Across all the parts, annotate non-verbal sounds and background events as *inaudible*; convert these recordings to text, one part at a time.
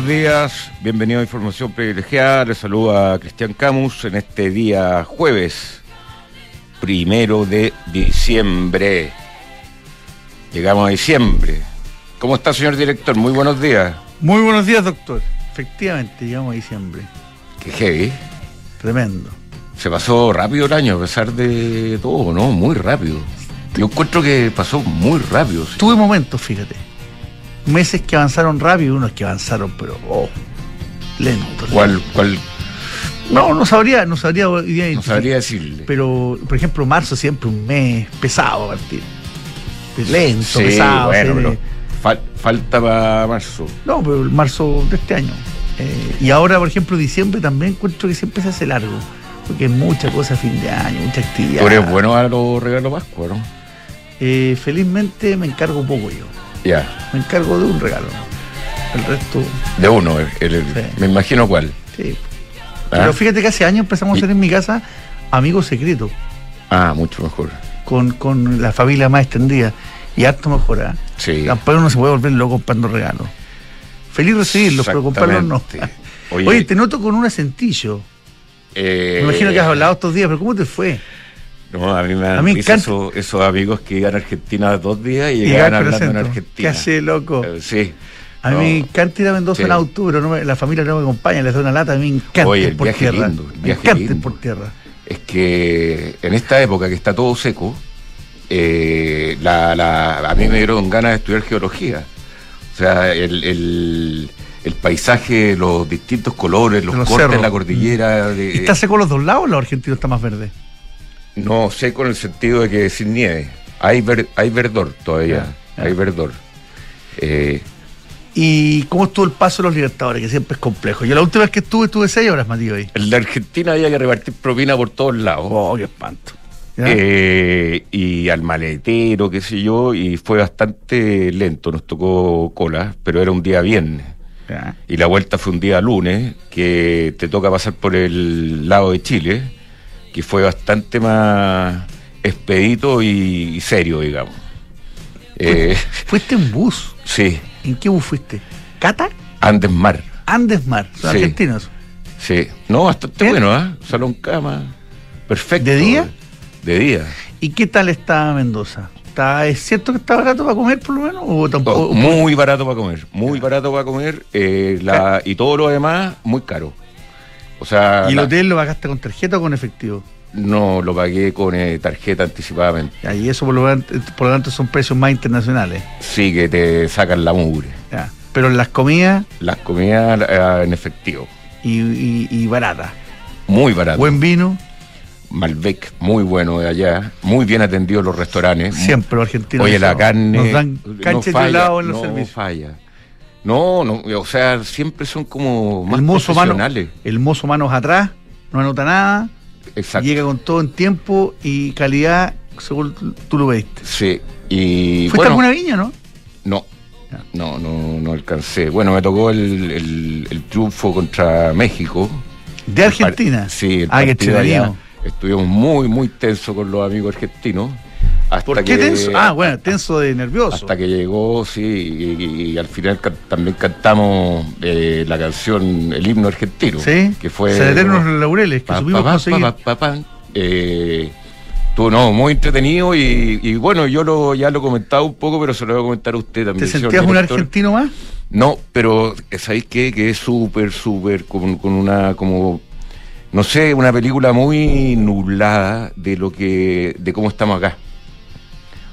Buenos días, bienvenido a Información Privilegiada. Les saluda Cristian Camus en este día jueves, primero de diciembre. Llegamos a diciembre. ¿Cómo está, señor director? Muy buenos días. Muy buenos días, doctor. Efectivamente, llegamos a diciembre. Qué heavy. Tremendo. Se pasó rápido el año, a pesar de todo, ¿no? Muy rápido. Yo encuentro que pasó muy rápido. Tuve momentos, fíjate. Meses que avanzaron rápido, unos que avanzaron, pero oh, lento. ¿Cuál, cuál? No, no sabría, no sabría hoy día No sabría decirle. Pero, por ejemplo, marzo siempre un mes pesado a partir. Lento, Sí, pesado. bueno, pero fal- falta para marzo. No, pero el marzo de este año. Eh, y ahora, por ejemplo, diciembre también encuentro que siempre se hace largo. Porque hay mucha cosa a fin de año, mucha actividad. Tú eres bueno a los regalos Pascua, ¿no? Eh, felizmente me encargo poco yo. Ya, Me encargo de un regalo. El resto, de uno, el- el- Sí. me imagino cuál. sí. ¿Ah? Pero fíjate que hace años empezamos a hacer en mi casa amigos secretos Ah, mucho mejor. con, con la familia más extendida. Y harto mejor, ¿ah? Sí. Tampoco uno se puede volver loco comprando regalos. Feliz recibirlos, pero comprarlos no. *laughs* Oye, te noto con un acentillo. eh, Me imagino que has hablado estos días, pero ¿cómo te fue? No, a mí me A mí encanta- esos, esos amigos que iban a Argentina dos días y llegaban hablando en acento. Argentina. ¿Qué hace, loco? Eh, sí. A mí No. me encanta ir a Mendoza Sí. en pero no me- la familia no me acompaña, les da una lata, a mí me encanta Oye, el por viaje tierra. lindo, el me viaje encanta por tierra. Es que en esta época que está todo seco, eh, la, la- a mí me dieron ganas de estudiar geología. O sea, el, el- el paisaje, los distintos colores, los De los cortes cerros. en la cordillera. de- ¿Y ¿Está seco los dos lados o los argentinos está más verde? No seco en el sentido de que sin nieve. Hay, ver- hay verdor todavía. Hay verdor. Eh, ¿Y cómo estuvo el paso de los Libertadores? Que siempre es complejo. Yo la última vez que estuve, estuve seis horas, Matías, ahí. el de Argentina había que repartir propina por todos lados. Oh, qué espanto. Eh, y al maletero, qué sé yo, y fue bastante lento, nos tocó cola, pero era un día viernes. Ya. Y la vuelta fue un día lunes, que te toca pasar por el lado de Chile, que fue bastante más expedito y, y serio, digamos. Eh, ¿Fuiste en bus? sí, ¿En qué bus fuiste? ¿Cata? Andes Mar, Andesmar, son Sí. argentinos. sí. No, bastante bueno, ¿ah? Salón cama, perfecto. ¿De día? De día. ¿Y qué tal está Mendoza? ¿Está, ¿Es cierto que está barato para comer, por lo menos? ¿O tampoco? Oh, muy barato para comer, muy barato para comer, eh, la, y todo lo demás muy caro. O sea, ¿Y el la- hotel lo pagaste con tarjeta o con efectivo? no lo pagué con eh, tarjeta anticipadamente. Ya, y eso por lo, tanto- por lo tanto son precios más internacionales. Sí, que te sacan la mugre. Ya. Pero en las comidas Las comidas eh, en efectivo, y, y, y baratas. muy barato. Buen vino, Malbec, muy bueno de allá, muy bien atendidos los restaurantes. siempre los argentinos. Oye, la carne Nos dan no cancha y falla, en los no servicios. falla. No, no, o sea, siempre son como más el mozo mano, profesionales. el mozo manos atrás, no anota nada, Exacto. llega con todo en tiempo y calidad según tú lo veiste. Sí. Y ¿Fuiste bueno, alguna viña, no? No, no, no, no alcancé. Bueno, me tocó el, el- el triunfo contra México. De Argentina. Sí, el Ah, entretenido. Estuvimos muy, muy tensos con los amigos argentinos. Hasta ¿Por qué que, tenso? Ah, bueno, tenso de nervioso. Hasta que llegó, sí, y, y al final can- también cantamos eh, la canción, el himno argentino. ¿Sí? Que fue. Se eternos los laureles que Pa, supimos pa, pa, pa, pa, eh, estuvo, no, muy entretenido y, y bueno, yo lo, ya lo he comentado un poco, pero se lo voy a comentar a usted también. ¿Te sentías un argentino más? No, pero eh, ¿sabéis qué? Que es súper, súper, con, con una, como, no sé, una película muy nublada de lo que, de cómo estamos acá.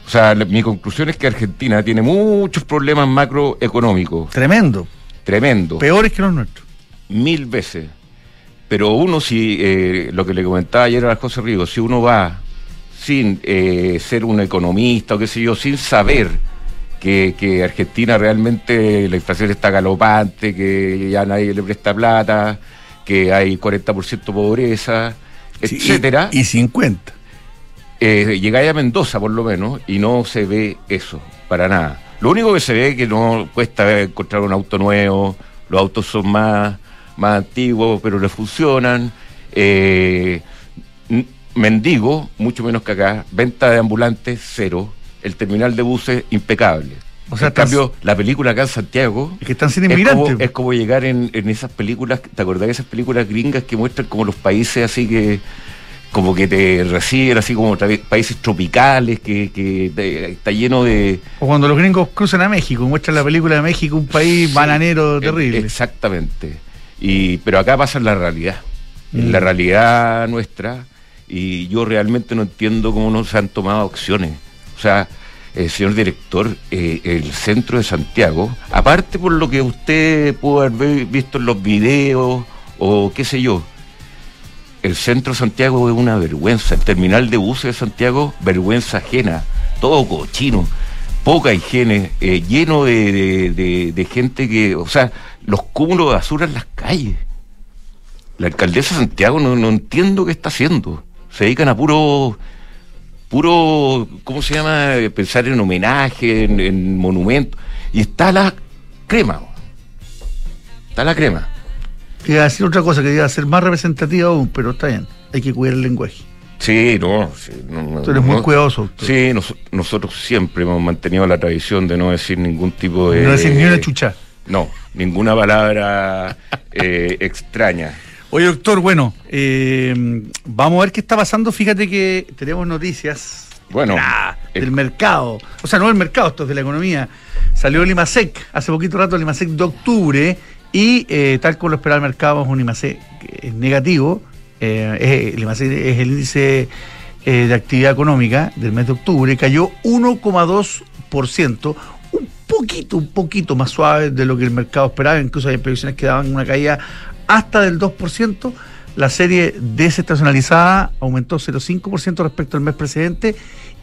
O sea, la- mi conclusión es que Argentina tiene muchos problemas macroeconómicos, Tremendo. tremendos, Peores que los nuestros. mil veces. Pero uno, si, eh, lo que le comentaba ayer a José Ríos, si uno va sin eh, ser un economista o qué sé yo, sin saber que, que Argentina realmente la inflación está galopante, que ya nadie le presta plata, que hay 40% pobreza, Sí, etcétera, Y, y 50. Eh, llegáis a Mendoza por lo menos y no se ve eso, para nada. Lo único que se ve es que no cuesta encontrar un auto nuevo, los autos son más, más antiguos, pero le funcionan. Eh, mendigo, mucho menos que acá. Venta de ambulantes, cero. El terminal de buses, impecable. O sea, en cambio, la película acá en Santiago. Es que están sin inmigrantes. Es como, llegar en, esas películas, ¿te acordás de esas películas gringas que muestran como los países así que. Como que te reciben, así como países tropicales, que, está lleno de. O cuando los gringos cruzan a México, muestran la película de México, un país bananero terrible. Exactamente. Y, pero acá pasa en la realidad. En la mm. realidad nuestra. Y yo realmente no entiendo cómo no se han tomado acciones. O sea eh, señor director, eh, el centro de Santiago, aparte por lo que usted pudo haber visto en los videos o qué sé yo, el centro de Santiago es una vergüenza, el terminal de buses de Santiago, vergüenza ajena, todo cochino, poca higiene, eh, lleno de, gente que, o sea, los cúmulos de basura en las calles. La alcaldesa de Santiago no, entiendo qué está haciendo. Se dedican a puro puro, ¿cómo se llama? Pensar en homenaje, en, monumentos. Y está la crema. Está la crema. Quería decir otra cosa, que quería ser más representativa aún, pero está bien. Hay que cuidar el lenguaje. Sí, no. Tú eres muy cuidadoso. Sí, nosotros siempre hemos mantenido la tradición de no decir ningún tipo de. No decir ni una chucha. No, ninguna palabra eh, extraña. Oye, doctor, bueno, eh, vamos a ver qué está pasando. Fíjate que tenemos noticias bueno, del mercado. O sea, no del mercado, esto es de la economía. Salió el IMASEC, hace poquito rato el IMASEC de octubre, y eh, tal como lo esperaba el mercado, es un IMASEC negativo. Eh, el IMASEC es el índice de actividad económica del mes de octubre, cayó 1,2%, un poquito, un poquito más suave de lo que el mercado esperaba. Incluso hay previsiones que daban una caída hasta del 2%. La serie desestacionalizada aumentó 0,5% respecto al mes precedente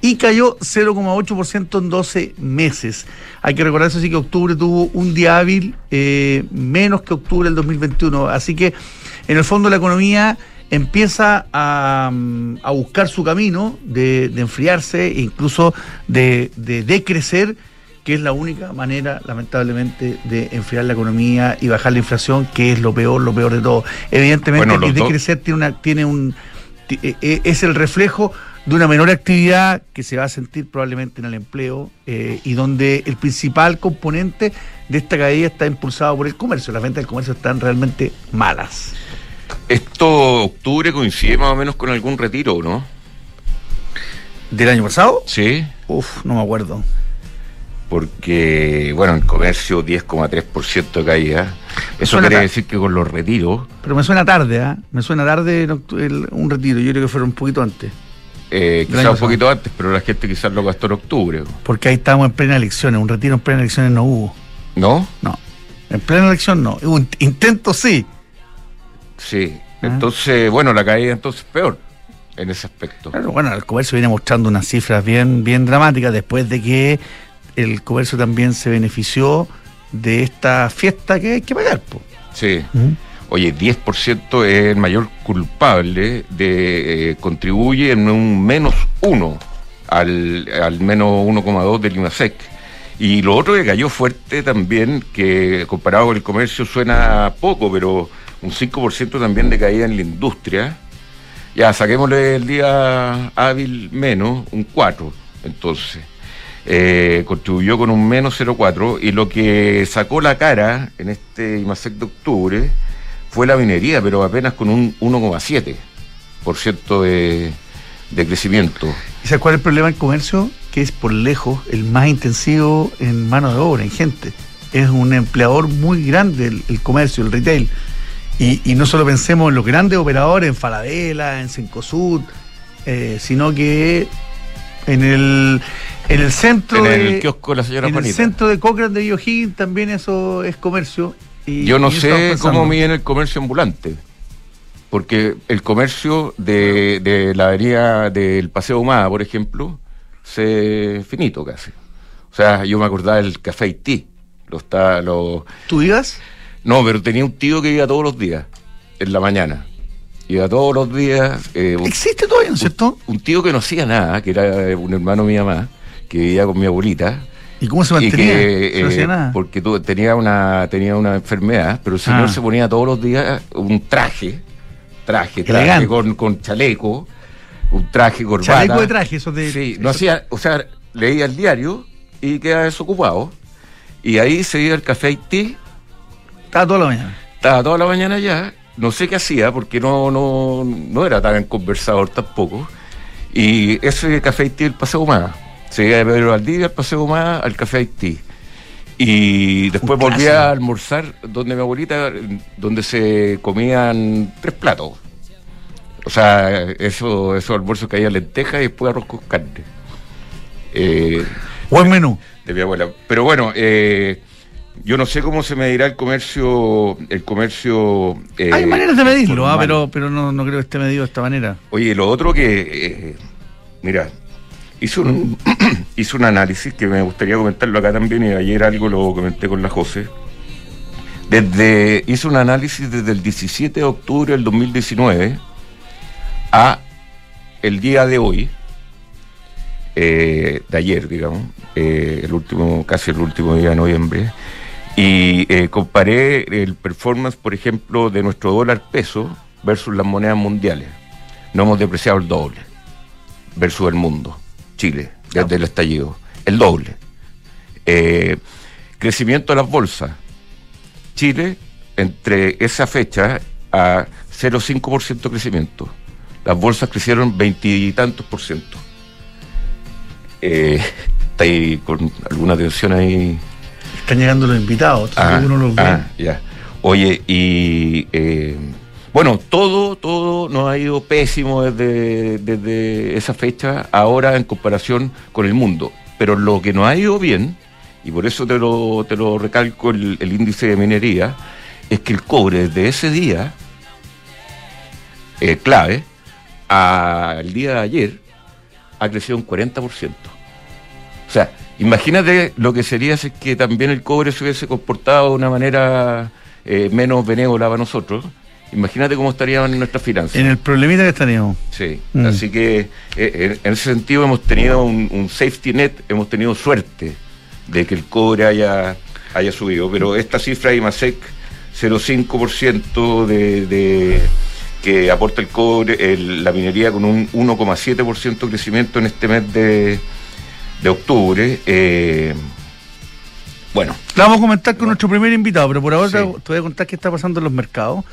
y cayó 0,8% en 12 meses. Hay que recordar eso sí que octubre tuvo un día hábil eh, menos que octubre del 2021. Así que en el fondo la economía empieza a, buscar su camino de, enfriarse incluso de, de decrecer que es la única manera, lamentablemente, de enfriar la economía y bajar la inflación, que es lo peor, lo peor de todo. Evidentemente, que de crecer tiene una, tiene un e, e, es el reflejo de una menor actividad que se va a sentir probablemente en el empleo eh, y donde el principal componente de esta caída está impulsado por el comercio. Las ventas del comercio están realmente malas. Esto octubre coincide más o menos con algún retiro, ¿no? ¿Del año pasado? Sí. Uf, no me acuerdo porque, bueno, el comercio 10,3% de caída. Eso quiere decir que con los retiros. Pero me suena tarde, ¿ah? Me suena tarde un retiro. Yo creo que fueron un poquito antes. Eh, quizás un poquito antes, pero la gente quizás lo gastó en octubre. Porque ahí estábamos en plena elecciones. Un retiro en plena elecciones no hubo. ¿No? No. En plena elección no. Un intento sí. Sí. Ah. Entonces, bueno, la caída entonces peor en ese aspecto. Claro, bueno, el comercio viene mostrando unas cifras bien, bien dramáticas después de que el comercio también se benefició de esta fiesta que hay que pagar. Sí. Oye, 10% es el mayor culpable de eh, contribuye en un menos 1 al, al menos 1,2 del IMASEC. Y lo otro que cayó fuerte también, que comparado con el comercio suena poco, pero un 5% también de caída en la industria. Ya, saquémosle el día hábil menos, un 4, entonces. Eh, contribuyó con un menos 0,4 y lo que sacó la cara en este IMASEC de octubre fue la minería, pero apenas con un 1,7% de, de crecimiento. ¿Y sabes cuál es el problema del comercio? Que es por lejos el más intensivo en mano de obra, en gente. Es un empleador muy grande el, comercio, el retail. Y, no solo pensemos en los grandes operadores, en Falabella, en Cencosud, eh, sino que en el, en el centro en el kiosco la señora En el centro de Cochrane de Biohín también eso es comercio. Y, Yo no sé cómo miden el comercio ambulante. Porque el comercio de, de la avenida del Paseo Humada, por ejemplo, se finito casi. O sea, yo me acordaba del café Haití. Lo está, lo... ¿Tú ibas? No, pero tenía un tío que iba todos los días, en la mañana. Iba todos los días. Eh, ¿Existe todavía, no es cierto? Un, tío que no hacía nada, que era un hermano de mi mamá, que vivía con mi abuelita. ¿Y cómo se mantenía? eh, nada. Porque tenía una tenía una enfermedad, pero el señor ah. se ponía todos los días un traje, traje, traje con, con, chaleco, un traje, corbata. Chaleco de traje, eso de... Sí, no hacía, o sea, leía el diario y queda desocupado. Y ahí se iba el café Haití. Estaba toda la mañana. Estaba toda la mañana allá. No sé qué hacía porque no, no, no era tan conversador tampoco. Y ese café Haití el Paseo Humada. Se iba de Pedro Valdivia al Paseo Humada al café Haití. Y después volví a almorzar donde mi abuelita, donde se comían tres platos. O sea, eso, esos almuerzos que había lentejas y después arroz con carne. Eh, Buen menú. de mi abuela. Pero bueno, eh, yo no sé cómo se medirá el comercio, el comercio. eh, Hay maneras de medirlo, ah, pero, pero no, no creo que esté medido de esta manera. Oye, lo otro que, eh, mira, hice un, *clears throat* hice un análisis que me gustaría comentarlo acá también y ayer algo lo comenté con la José. Desde, hice un análisis desde el 17 de octubre del 2019 a el día de hoy, eh, de ayer, digamos, eh, el último, casi el último día de noviembre, y eh, comparé el performance, por ejemplo, de nuestro dólar peso versus las monedas mundiales. No hemos depreciado el doble versus el mundo, Chile, desde el estallido, el doble. Eh, crecimiento de las bolsas, Chile, entre esa fecha a 0,5% de crecimiento. Las bolsas crecieron veintitantos por ciento. Eh, está ahí con alguna tensión ahí. Están llegando los invitados, Ah, uno los ve. ah, ya. Oye, y eh, bueno, todo, todo nos ha ido pésimo desde, desde esa fecha, ahora en comparación con el mundo. Pero lo que nos ha ido bien, y por eso te lo, te lo recalco el, índice de minería, es que el cobre desde ese día, eh, clave, al día de ayer, ha crecido un 40%. O sea, imagínate lo que sería si que también el cobre se hubiese comportado de una manera eh, menos benévola para nosotros. Imagínate cómo estarían nuestras finanzas. En el problemita que estaríamos. Sí, Mm. así que eh, en, ese sentido hemos tenido un, un safety net, hemos tenido suerte de que el cobre haya, haya subido, pero esta cifra de IMASEC, 0,5% de, de que aporta el cobre, el- la minería con un 1,7% de crecimiento en este mes de, de octubre. eh, bueno, La vamos a comentar con nuestro primer invitado, pero por ahora Sí. te voy a contar qué está pasando en los mercados.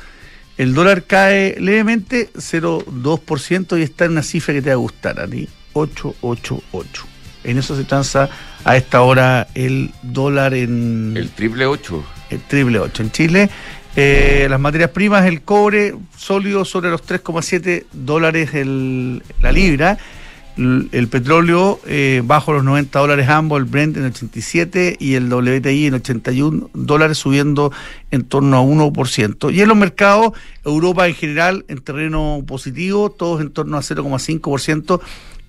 El dólar cae levemente 0,2% y está en una cifra que te va a gustar a ti, 888. En eso se transa a esta hora el dólar en el triple 8. el triple 8 en Chile. Eh, las materias primas, el cobre sólido sobre los 3,7 dólares el- la libra. El petróleo eh, bajo los 90 dólares ambos, el Brent en 87 y el WTI en 81 dólares subiendo en torno a 1%. Y en los mercados, Europa en general en terreno positivo, todos en torno a 0,5%.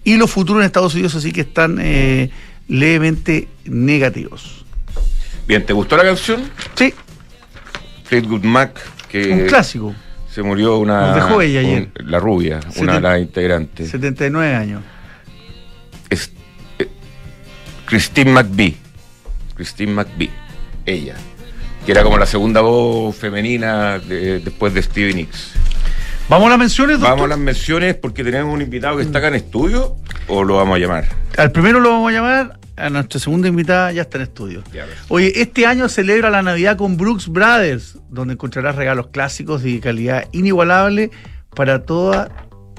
Y los futuros en Estados Unidos así que están eh, levemente negativos. Bien, ¿te gustó la canción? Sí, Fleetwood Mac, que un clásico. se murió una... Nos dejó ella ayer. la rubia, una de las integrantes. 79 años. Es eh, Christine McVie. Christine McVie, ella. Que era como la segunda voz femenina de- después de Stevie Nicks. ¿Vamos a las menciones, doctor? Vamos a las menciones porque tenemos un invitado que está acá en estudio o lo vamos a llamar. Al primero lo vamos a llamar, a nuestra segunda invitada ya está en estudio. Ya. Oye, este año celebra la Navidad con Brooks Brothers, donde encontrarás regalos clásicos de calidad inigualable para toda,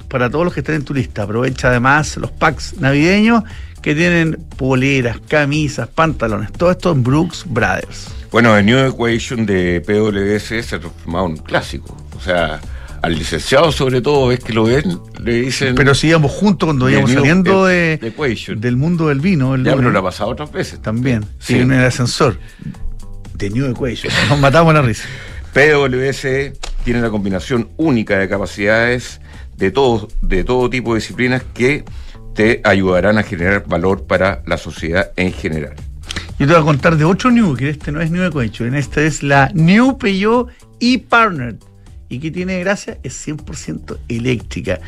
para todos los que estén en tu lista. Aprovecha además los packs navideños que tienen poleras, camisas, pantalones, todo esto en Brooks Brothers. Bueno, el New Equation de PwC se ha transformado en un clásico. O sea, al licenciado sobre todo, ves que lo ven, le dicen... Pero si íbamos juntos cuando íbamos New saliendo de, Equation. del mundo del vino. El Ya, pero lo ha pasado otras veces. También, Sí. en el ascensor. The New Equation. Nos matamos la risa. *laughs* PwC tiene la combinación única de capacidades de todo, de todo tipo de disciplinas que te ayudarán a generar valor para la sociedad en general. Yo te voy a contar de otro New, que este no es New Equation, esta es la New Peugeot e-Partner. ¿Y qué tiene de gracia? Es 100% eléctrica.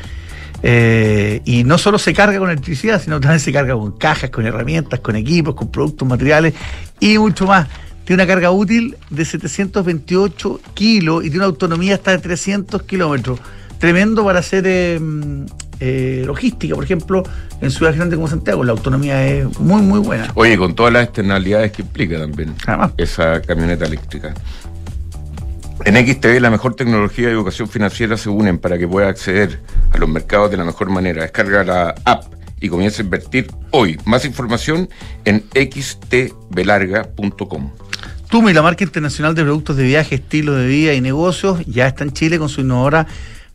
Eh, y no solo se carga con electricidad, sino también se carga con cajas, con herramientas, con equipos, con productos, materiales y mucho más. Tiene una carga útil de 728 kilos y tiene una autonomía hasta de 300 kilómetros. Tremendo para hacer eh, eh, logística, por ejemplo, en ciudades grandes como Santiago, la autonomía es muy, muy buena. Oye, con todas las externalidades que implica también esa camioneta eléctrica. En XTV la mejor tecnología y educación financiera se unen para que puedas acceder a los mercados de la mejor manera. Descarga la app y comienza a invertir hoy. Más información en xtbelarga.com. Tumi, la marca internacional de productos de viaje, estilo de vida y negocios, ya está en Chile con su innovadora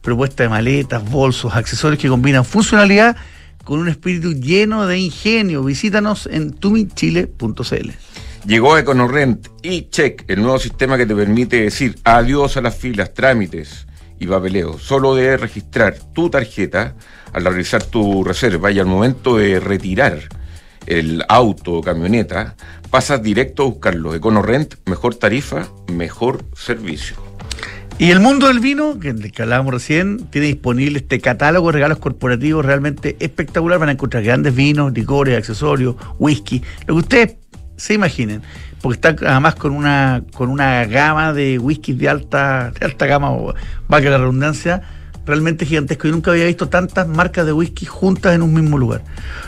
propuesta de maletas, bolsos, accesorios que combinan funcionalidad con un espíritu lleno de ingenio. Visítanos en tumichile.cl. Llegó EconoRent y Check, el nuevo sistema que te permite decir adiós a las filas, trámites y papeleo. Solo debes registrar tu tarjeta al realizar tu reserva y al momento de retirar el auto o camioneta, pasas directo a buscarlo. EconoRent, mejor tarifa, mejor servicio. Y el mundo del vino, que, que hablábamos recién, tiene disponible este catálogo de regalos corporativos realmente espectacular. Van a encontrar grandes vinos, licores, accesorios, whisky, lo que ustedes se imaginen. Porque está además con una, con una gama de whisky de alta, de alta gama, que la redundancia, realmente gigantesco. Yo nunca había visto tantas marcas de whisky juntas en un mismo lugar.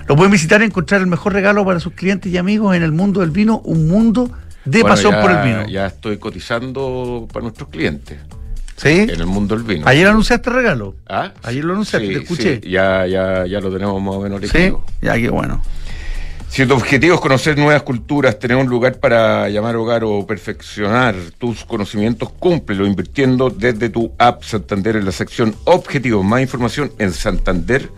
Lo pueden visitar y encontrar el mejor regalo para sus clientes y amigos en el mundo del vino, un mundo de pasión por el vino. Ya estoy cotizando para nuestros clientes. ¿Sí? En el mundo del vino. Ayer anunciaste regalo. ¿Ah? Ayer lo anunciaste, te escuché. ya, ya, ya lo tenemos más o menos Sí, ya, qué bueno. Si tu objetivo es conocer nuevas culturas, tener un lugar para llamar hogar o perfeccionar tus conocimientos, cúmplelo invirtiendo desde tu app Santander en la sección Objetivos. Más información en santander.cl.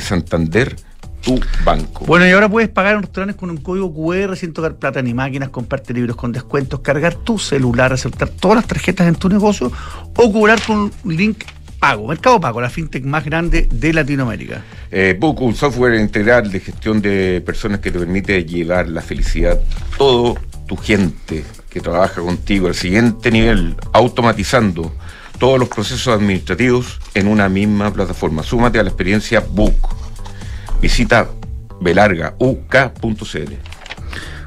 Santander, tu banco. Bueno, y ahora puedes pagar en restaurantes con un código QR sin tocar plata ni máquinas, comprarte libros con descuentos, cargar tu celular, aceptar todas las tarjetas en tu negocio o cobrar con un link Pago, Mercado Pago, la fintech más grande de Latinoamérica. Eh, un software integral de gestión de personas que te permite llevar la felicidad todo tu gente que trabaja contigo al siguiente nivel, automatizando todos los procesos administrativos en una misma plataforma. Súmate a la experiencia Book. Visita belargauk.cl.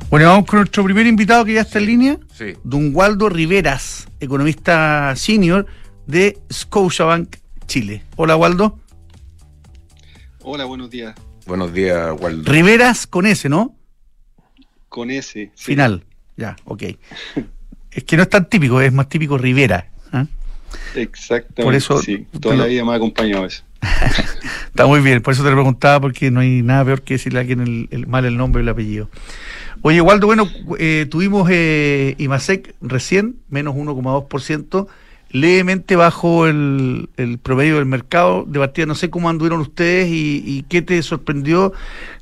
Bueno, vamos con nuestro primer invitado que ya está en línea. Sí. Don Waldo Riveras, economista senior de Scotiabank Chile. Hola, Waldo. Hola, buenos días. Buenos días, Waldo. Riveras con S, ¿no? Con S. Final. Ya, ok. es que no es tan típico, es más típico Rivera. ¿ah? Exactamente. Por eso, sí, toda la vida me ha acompañado eso. Está muy bien, por eso te lo preguntaba, porque no hay nada peor que decirle a alguien el, mal el nombre y el apellido. Oye, Waldo, bueno, eh, tuvimos eh, IMASEC recién, menos 1,2% levemente bajo el, promedio del mercado. De partida, no sé cómo anduvieron ustedes y, qué te sorprendió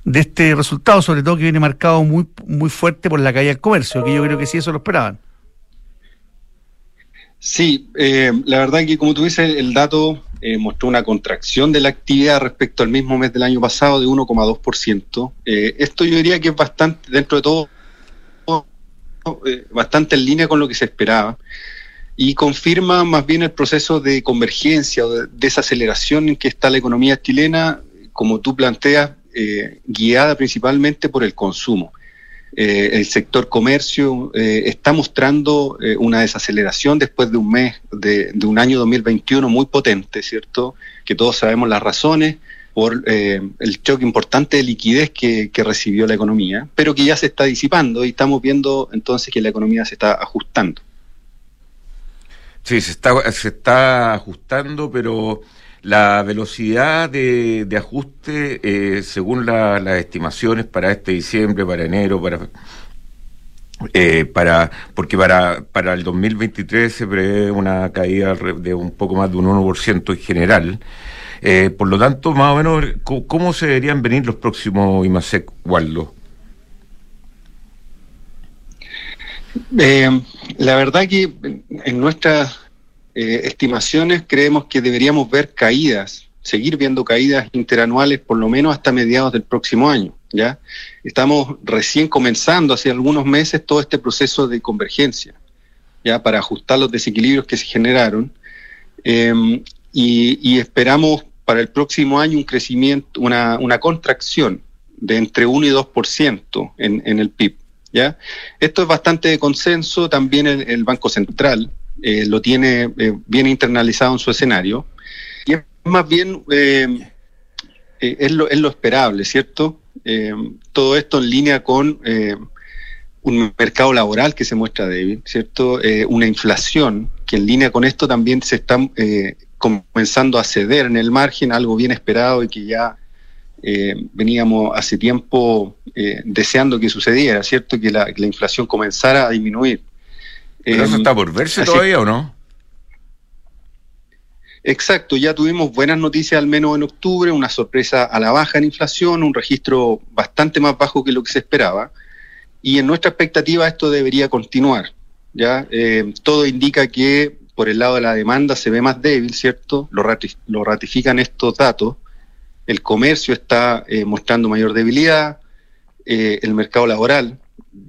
de este resultado, sobre todo que viene marcado muy, muy fuerte por la caída del comercio, que yo creo que sí eso lo esperaban. Sí, eh, la verdad que como tú dices, el dato eh, mostró una contracción de la actividad respecto al mismo mes del año pasado de 1,2%. Eh, esto yo diría que es bastante, dentro de todo, bastante en línea con lo que se esperaba y confirma más bien el proceso de convergencia o de desaceleración en que está la economía chilena, como tú planteas, eh, guiada principalmente por el consumo. Eh, el sector comercio eh, está mostrando una desaceleración después de un mes, de, un año 2021 muy potente, ¿cierto? Que todos sabemos las razones por el choque importante de liquidez que, que recibió la economía, pero que ya se está disipando y estamos viendo entonces que la economía se está ajustando. Sí, se está, se está ajustando, pero la velocidad de, ajuste, eh, según las estimaciones para este diciembre, para enero, para eh, para porque para, para el 2023 se prevé una caída de un poco más de un 1% en general. Eh, por lo tanto, más o menos, ¿cómo, se deberían venir los próximos IMASEC, Waldo? Eh, la verdad que en nuestras eh, estimaciones creemos que deberíamos ver caídas, seguir viendo caídas interanuales por lo menos hasta mediados del próximo año. ¿ya? Estamos recién comenzando hace algunos meses todo este proceso de convergencia, ya para ajustar los desequilibrios que se generaron. Em, y, esperamos para el próximo año un crecimiento, una, una contracción de entre 1 y 2% en, en el PIB. ¿ya? Esto es bastante de consenso también el, Banco Central, eh, lo tiene eh, bien internalizado en su escenario. Y es más bien eh, eh, es, lo, es, lo, esperable, ¿cierto? Eh, todo esto en línea con un mercado laboral que se muestra débil, ¿cierto? una inflación que en línea con esto también se está comenzando a ceder en el margen, algo bien esperado y que ya veníamos hace tiempo deseando que sucediera, ¿cierto? Que la, inflación comenzara a disminuir. ¿Pero eso está por verse todavía o no? Exacto, ya tuvimos buenas noticias al menos en octubre, una sorpresa a la baja en inflación, un registro bastante más bajo que lo que se esperaba, y en nuestra expectativa esto debería continuar. Ya eh, todo indica que por el lado de la demanda se ve más débil, ¿cierto? Lo, ratifican estos datos. El comercio está eh, mostrando mayor debilidad, eh, el mercado laboral,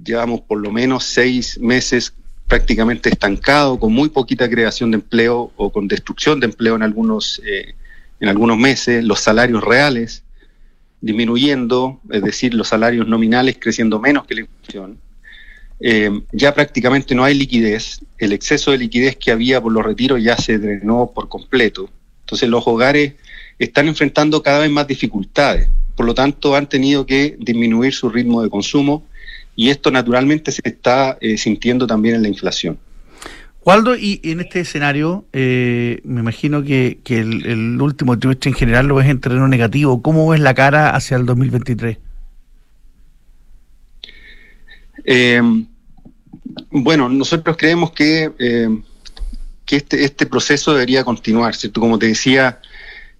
llevamos por lo menos seis meses prácticamente estancado, con muy poquita creación de empleo o con destrucción de empleo en algunos, eh, en algunos meses, los salarios reales disminuyendo, es decir, los salarios nominales creciendo menos que la inflación. Eh, ya prácticamente no hay liquidez, el exceso de liquidez que había por los retiros ya se drenó por completo. Entonces los hogares están enfrentando cada vez más dificultades, por lo tanto han tenido que disminuir su ritmo de consumo y esto naturalmente se está eh, sintiendo también en la inflación. Waldo, y en este escenario, eh, me imagino que, el, último trimestre en general lo ves en terreno negativo. ¿Cómo ves la cara hacia el 2023? Eh, bueno, nosotros creemos que, que este, este proceso debería continuar, ¿cierto? Como te decía,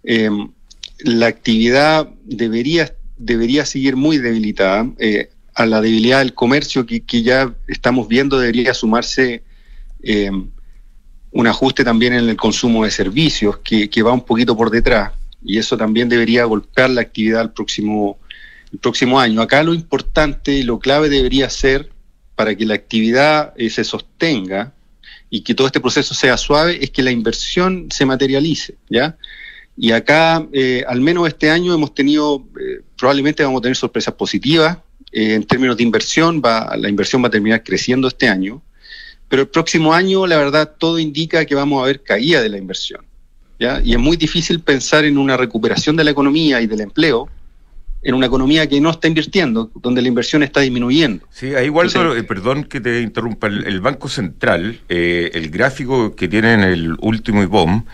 la actividad debería, debería seguir muy debilitada a la debilidad del comercio que, ya estamos viendo debería sumarse eh, un ajuste también en el consumo de servicios que, va un poquito por detrás y eso también debería golpear la actividad el próximo, próximo año. Acá lo importante y lo clave debería ser para que la actividad eh, se sostenga y que todo este proceso sea suave es que la inversión se materialice, ¿ya? Y acá, eh, al menos este año, hemos tenido, probablemente vamos a tener sorpresas positivas, eh, en términos de inversión, va, la inversión va a terminar creciendo este año, pero el próximo año, la verdad, todo indica que vamos a ver caída de la inversión. ¿ya? Y es muy difícil pensar en una recuperación de la economía y del empleo en una economía que no está invirtiendo, donde la inversión está disminuyendo. Sí, ahí igual, eh, perdón que te interrumpa, el, Banco Central, eh, el gráfico que tiene en el último IPOM,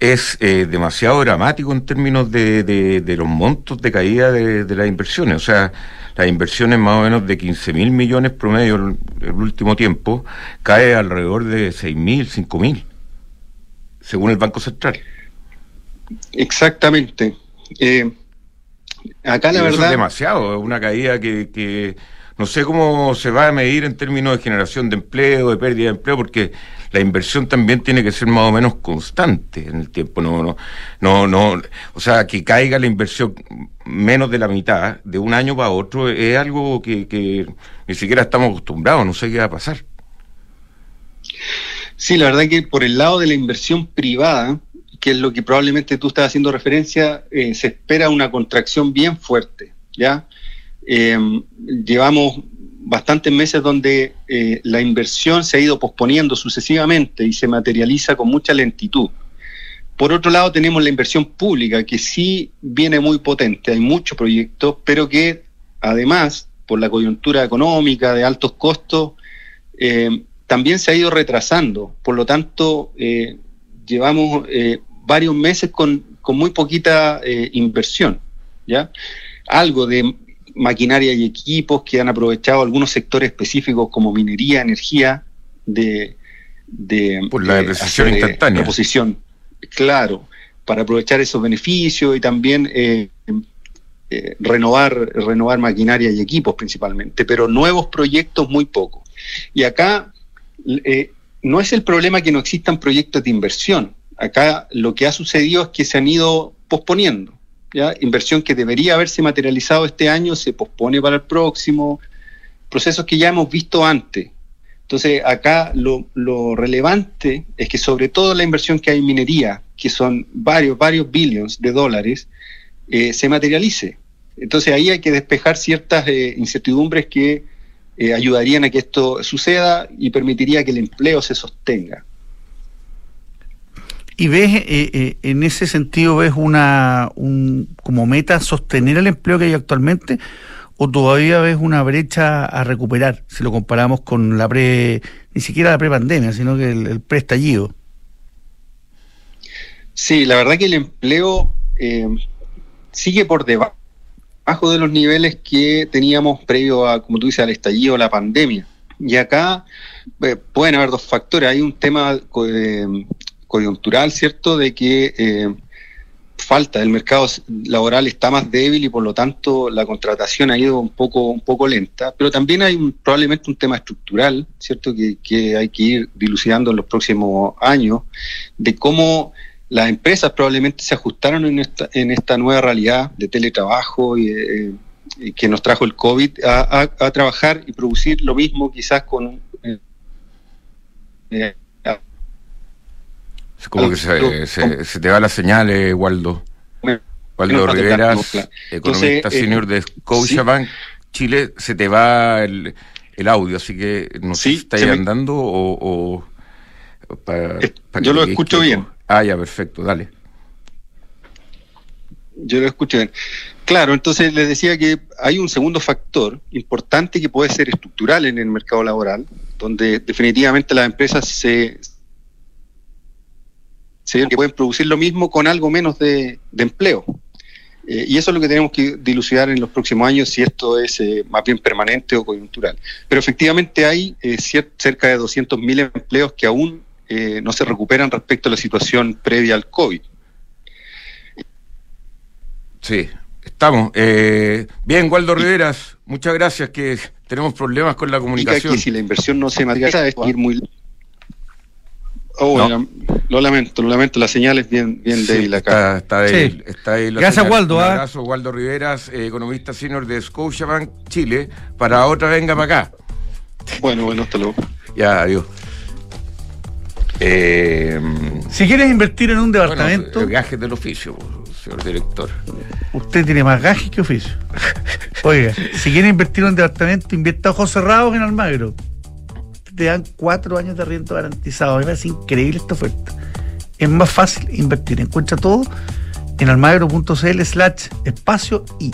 es demasiado dramático en términos de, los montos de caída de, de las inversiones. O sea, las inversiones más o menos de 15 mil millones promedio en el último tiempo, cae alrededor de 6 mil, 5 mil, según el Banco Central. Exactamente. Eh, acá la verdad... es demasiado, es una caída que, que no sé cómo se va a medir en términos de generación de empleo, de pérdida de empleo, porque la inversión también tiene que ser más o menos constante en el tiempo. No, no, no, no, o sea, que caiga la inversión menos de la mitad de un año para otro es algo que, ni siquiera estamos acostumbrados, no sé qué va a pasar. Sí, la verdad que por el lado de la inversión privada, que es lo que probablemente tú estás haciendo referencia, eh, se espera una contracción bien fuerte, ¿ya? Eh, llevamos bastantes meses donde eh, la inversión se ha ido posponiendo sucesivamente y se materializa con mucha lentitud. Por otro lado, tenemos la inversión pública, que sí viene muy potente, hay muchos proyectos, pero que además, por la coyuntura económica de altos costos, eh, también se ha ido retrasando. Por lo tanto, eh, llevamos varios meses con, con muy poquita inversión. ¿ya? Algo de maquinaria y equipos que han aprovechado algunos sectores específicos como minería, energía, de, de Por la depreciación instantánea. Proposición, claro, para aprovechar esos beneficios y también eh, eh, renovar, renovar maquinaria y equipos principalmente, pero nuevos proyectos muy poco. Y acá eh, no es el problema que no existan proyectos de inversión. Acá lo que ha sucedido es que se han ido posponiendo. Inversión que debería haberse materializado este año se pospone para el próximo, procesos que ya hemos visto antes. Entonces, acá lo, relevante es que sobre todo la inversión que hay en minería, que son varios, varios billones de dólares, eh, se materialice. Entonces ahí hay que despejar ciertas eh, incertidumbres que eh, ayudarían a que esto suceda y permitiría que el empleo se sostenga. ¿Y ves, eh, eh, en ese sentido, ves una un, como meta sostener el empleo que hay actualmente o todavía ves una brecha a recuperar si lo comparamos con la pre, ni siquiera la pre-pandemia, sino que el, pre-estallido? Sí, la verdad que el empleo eh, sigue por debajo de los niveles que teníamos previo a, como tú dices, al estallido, la pandemia. Y acá pueden haber dos factores. Hay un tema coyuntural, ¿cierto?, de que eh, falta, el mercado laboral está más débil y por lo tanto la contratación ha ido un poco, un poco lenta, pero también hay probablemente un tema estructural, ¿cierto?, que, hay que ir dilucidando en los próximos años, de cómo las empresas probablemente se ajustaron en esta, en esta nueva realidad de teletrabajo y, eh, que nos trajo el COVID a, trabajar y producir lo mismo quizás con... Eh, como que se, se, te va la señal, eh, Waldo. Waldo Riveras, economista eh, senior de Scotiabank Chile, se te va el, el, audio, así que no sé si estáis andando o... o Yo lo escucho bien. Ah, ya, perfecto, dale. Yo lo escucho bien. Claro, entonces les decía que hay un segundo factor importante que puede ser estructural en el mercado laboral, donde definitivamente las empresas se, se que pueden producir lo mismo con algo menos de, empleo. Eh, y eso es lo que tenemos que dilucidar en los próximos años, si esto es eh, más bien permanente o coyuntural. Pero efectivamente hay eh, cerca de 200.000 empleos que aún no se recuperan respecto a la situación previa al COVID. Sí, estamos. bien, Waldo Riveras, muchas gracias, que tenemos problemas con la comunicación. Que si la inversión no se materializa es ir muy Oh, lo lamento, lo lamento, la señal es bien, bien débil acá. Está, débil, está Gracias, Waldo. Un ¿ah? abrazo, Waldo Riveras, eh, economista senior de Scotiabank Chile. Para otra, venga para acá. Bueno, bueno, hasta luego. Ya, adiós. Eh, si quieres invertir en un departamento. Bueno, gajes del oficio, señor director. Usted tiene más gajes que oficio. *laughs* Oiga, si quiere invertir en un departamento, invierta ojos cerrados en Almagro te dan cuatro años de arriendo garantizado. A mí me parece increíble esta oferta. Es más fácil invertir. Encuentra todo en almagro.cl slash espacio y.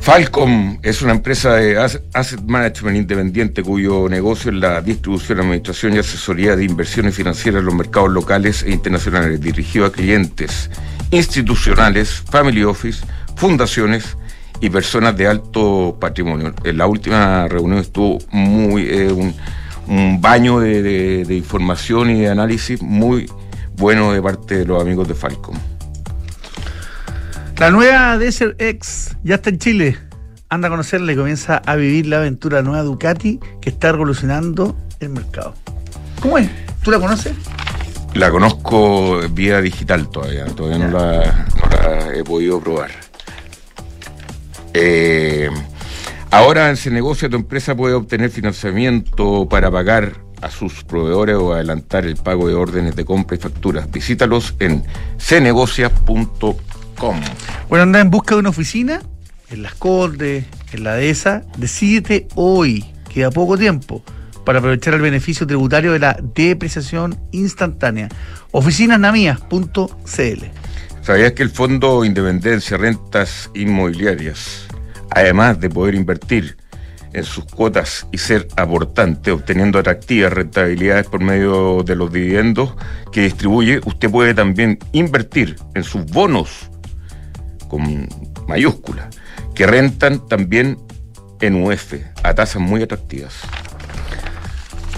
Falcom es una empresa de asset management independiente cuyo negocio es la distribución, administración y asesoría de inversiones financieras en los mercados locales e internacionales, dirigido a clientes institucionales, family office, fundaciones, y personas de alto patrimonio. En la última reunión estuvo muy eh, un, baño de, información y de análisis muy bueno de parte de los amigos de Falcom. La nueva Desert X ya está en Chile. Anda a conocerla y comienza a vivir la aventura nueva Ducati que está revolucionando el mercado. ¿Cómo es? ¿Tú la conoces? La conozco vía digital todavía, todavía no la, no la he podido probar. Eh, ahora en ese negocio tu empresa puede obtener financiamiento para pagar a sus proveedores o adelantar el pago de órdenes de compra y facturas. Visítalos en cenegocia.com. Bueno, anda en busca de una oficina en Las Cordes, en la DESA, decídete hoy, queda poco tiempo, para aprovechar el beneficio tributario de la depreciación instantánea. Oficinasnamías.cl ¿Sabías que el Fondo Independencia Rentas Inmobiliarias además de poder invertir en sus cuotas y ser aportante, obteniendo atractivas rentabilidades por medio de los dividendos que distribuye, usted puede también invertir en sus bonos con mayúscula, que rentan también en UF a tasas muy atractivas.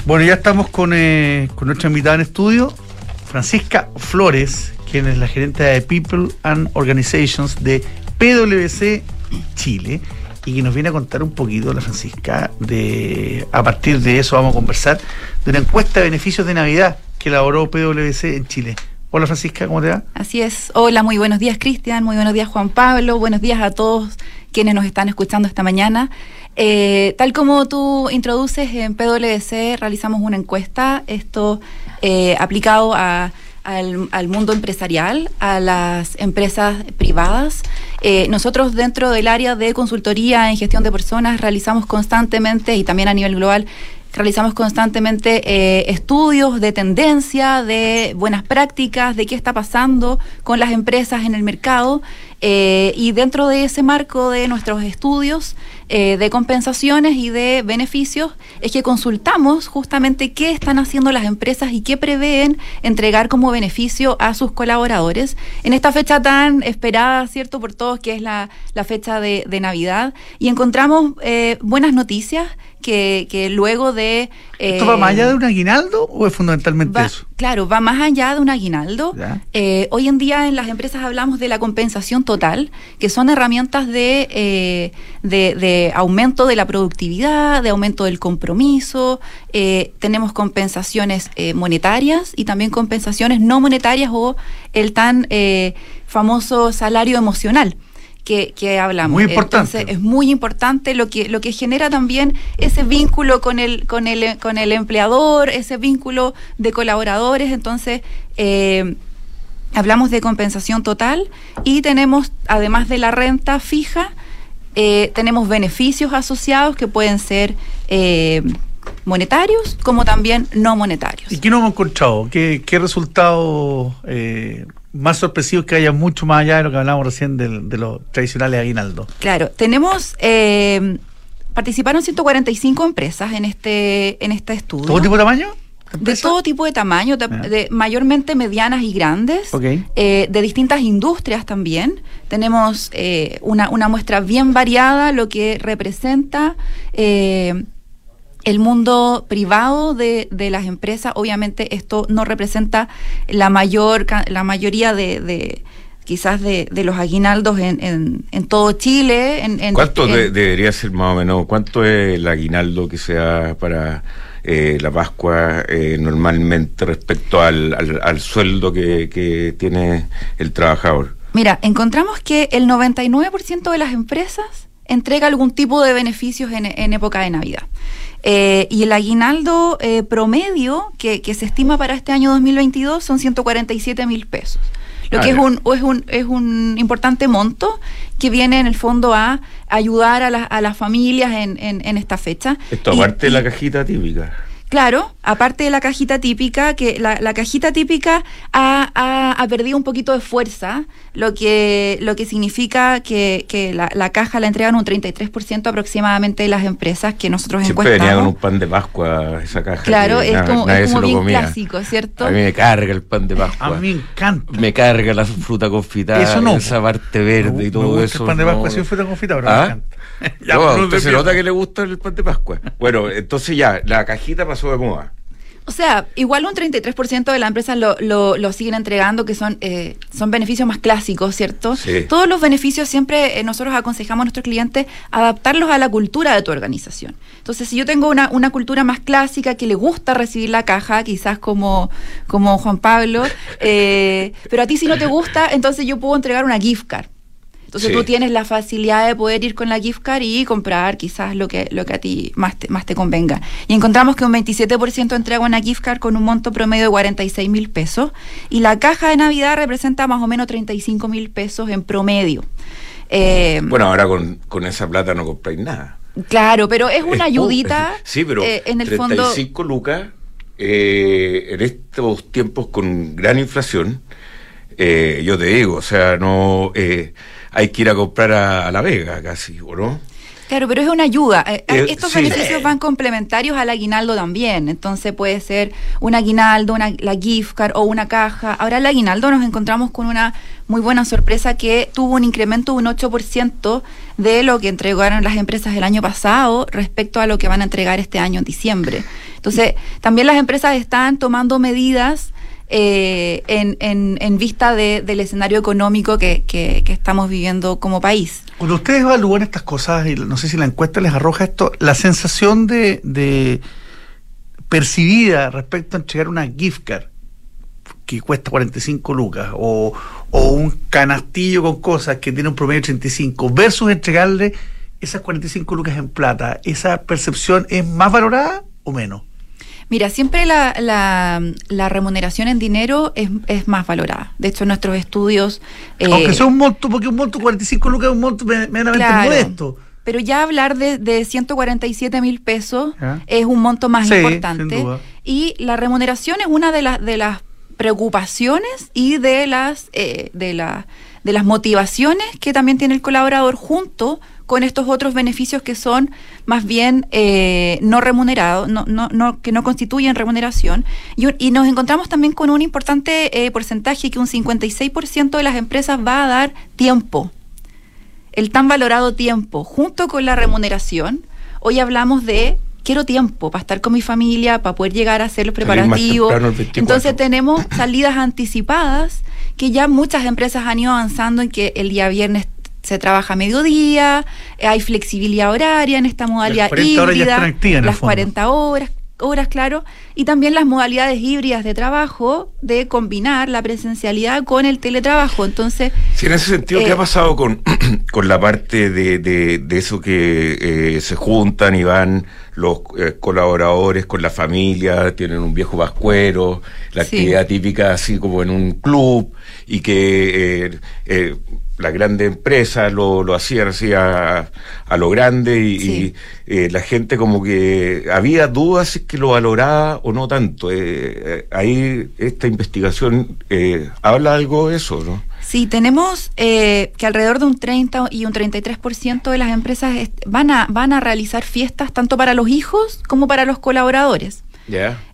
Bueno, ya estamos con, eh, con nuestra invitada en estudio, Francisca Flores, quien es la gerente de People and Organizations de PwC Chile y que nos viene a contar un poquito la Francisca de a partir de eso vamos a conversar de una encuesta de beneficios de Navidad que elaboró PwC en Chile. Hola Francisca, ¿cómo te va? Así es. Hola, muy buenos días Cristian, muy buenos días Juan Pablo, buenos días a todos quienes nos están escuchando esta mañana. Eh, tal como tú introduces, en PwC realizamos una encuesta, esto eh, aplicado a al, mundo empresarial, a las empresas privadas. Eh, nosotros dentro del área de consultoría en gestión de personas realizamos constantemente y también a nivel global realizamos constantemente eh, estudios de tendencia, de buenas prácticas, de qué está pasando con las empresas en el mercado eh, y dentro de ese marco de nuestros estudios eh, de compensaciones y de beneficios es que consultamos justamente qué están haciendo las empresas y qué prevén entregar como beneficio a sus colaboradores en esta fecha tan esperada, ¿cierto?, por todos, que es la, fecha de, Navidad. Y encontramos buenas noticias que, que luego de... ¿Esto va más allá de un aguinaldo o es fundamentalmente eso? Claro, va más allá de un aguinaldo. Eh, hoy en día en las empresas hablamos de la compensación total, que son herramientas de, eh, de, aumento de la productividad, de aumento del compromiso. Eh, tenemos compensaciones monetarias y también compensaciones no monetarias o el tan famoso salario emocional que, hablamos. Muy importante. Entonces, es muy importante lo que, lo que genera también ese vínculo con el, con el, con el empleador, ese vínculo de colaboradores. Entonces, eh, hablamos de compensación total y tenemos, además de la renta fija, eh, tenemos beneficios asociados que pueden ser eh, monetarios como también no monetarios. ¿Y qué no hemos encontrado? ¿Qué, qué resultados más sorpresivo que haya mucho más allá de lo que hablábamos recién de, los tradicionales aguinaldos. Claro, tenemos, eh, participaron 145 empresas en este, en este estudio. ¿Todo tipo de tamaño? De todo tipo de tamaño, de, mayormente medianas y grandes, eh, de distintas industrias también. Tenemos eh, una, una, muestra bien variada, lo que representa el mundo privado de, de, las empresas, obviamente esto no representa la mayor la mayoría de, quizás de, los aguinaldos en, en, todo Chile. En, ¿Cuánto debería ser más o menos? ¿Cuánto es el aguinaldo que sea para eh, la Pascua eh, normalmente respecto al, al, sueldo que, que tiene el trabajador? Mira, encontramos que el 99% de las empresas entrega algún tipo de beneficios en, en época de Navidad. Eh, y el aguinaldo eh, promedio que, se estima para este año 2022 son 147 mil pesos. Lo que es un, es, un, es un importante monto que viene en el fondo a ayudar a, a las familias en, en, esta fecha. Esto aparte de la cajita típica. Claro, aparte de la cajita típica, que la, cajita típica ha, perdido un poquito de fuerza, lo que, lo que significa que, la, caja la entregan un 33% aproximadamente de las empresas que nosotros Siempre venía con un pan de Pascua esa caja. Claro, es como, bien clásico, ¿cierto? A mí me carga el pan de Pascua. A mí me encanta. Me carga la fruta confitada, eso no. esa parte verde y todo eso. El pan de Pascua sin fruta confitada, pero me ¿Ah? *laughs* encanta. no, se nota que le gusta el pan de Pascua. Bueno, entonces ya, la cajita pasó de moda. O sea, igual un 33% de la empresa lo, lo, siguen entregando, que son, eh, son beneficios más clásicos, ¿cierto? Todos los beneficios siempre eh, nosotros aconsejamos a nuestros clientes adaptarlos a la cultura de tu organización. Entonces, si yo tengo una, una cultura más clásica que le gusta recibir la caja, quizás como, como Juan Pablo, eh, pero a ti si no te gusta, entonces yo puedo entregar una gift card. Entonces tú tienes la facilidad de poder ir con la gift card y comprar quizás lo que, lo que a ti más te, más te convenga. Y encontramos que un 27% entrega una gift card con un monto promedio de 46 mil pesos y la caja de Navidad representa más o menos 35 mil pesos en promedio. Eh, bueno, ahora con, esa plata no compráis nada. Claro, pero es una ayudita. *laughs* sí, pero eh, en el 35 lucas eh, en estos tiempos con gran inflación, yo te digo, o sea, no hay que ir a comprar a, La Vega casi, ¿o no? Claro, pero es una ayuda. Eh, eh, estos beneficios van complementarios al aguinaldo también. Entonces puede ser un aguinaldo, una, la gift card o una caja. Ahora el aguinaldo nos encontramos con una muy buena sorpresa que tuvo un incremento de un 8% de lo que entregaron las empresas el año pasado respecto a lo que van a entregar este año en diciembre. Entonces, también las empresas están tomando medidas eh, en, en, vista del escenario económico que, que, estamos viviendo como país. Cuando ustedes evalúan estas cosas, y no sé si la encuesta les arroja esto, la sensación de, de percibida respecto a entregar una gift card que cuesta 45 lucas o, o un canastillo con cosas que tiene un promedio de 35 versus entregarle esas 45 lucas en plata, ¿esa percepción es más valorada o menos? Mira, siempre la, la, remuneración en dinero es, es, más valorada. De hecho, nuestros estudios... Eh, Aunque sea un monto, porque un monto 45 lucas es un monto medianamente modesto. pero ya hablar de, de 147 mil pesos es un monto más Sí, importante. Y la remuneración es una de, las de las preocupaciones y de las, eh, de, la- de las motivaciones que también tiene el colaborador junto con estos otros beneficios que son más bien eh, no remunerados, no, no, no- que no constituyen remuneración. Y, nos encontramos también con un importante eh, porcentaje que un 56% de las empresas va a dar tiempo el tan valorado tiempo junto con la remuneración. Hoy hablamos de quiero tiempo para estar con mi familia, para poder llegar a hacer los preparativos. temprano el 24. Entonces tenemos salidas anticipadas que ya muchas empresas han ido avanzando en que el día viernes se trabaja a mediodía, eh, hay flexibilidad horaria en esta modalidad 40 horas ya híbrida, en el las fondo. 40 horas, horas, claro, y también las modalidades híbridas de trabajo de combinar la presencialidad con el teletrabajo. Entonces, Sí, en ese sentido, ¿qué Eh, ha pasado con, *clears throat* con la parte de, de, de eso que eh, se juntan y van los eh, colaboradores con la familia, tienen un viejo vascuero, la Sí. actividad típica así como en un club, y que eh, eh, la grande empresa lo, lo hacían así a, a lo grande y, Sí. y, eh, la gente como que había dudas si es que lo valoraba o no tanto. Eh, eh, ahí esta investigación eh, habla algo de eso, ¿no? Sí, tenemos eh, que alrededor de un 30 y un 33% de las empresas van a, van a realizar fiestas tanto para los hijos como para los colaboradores.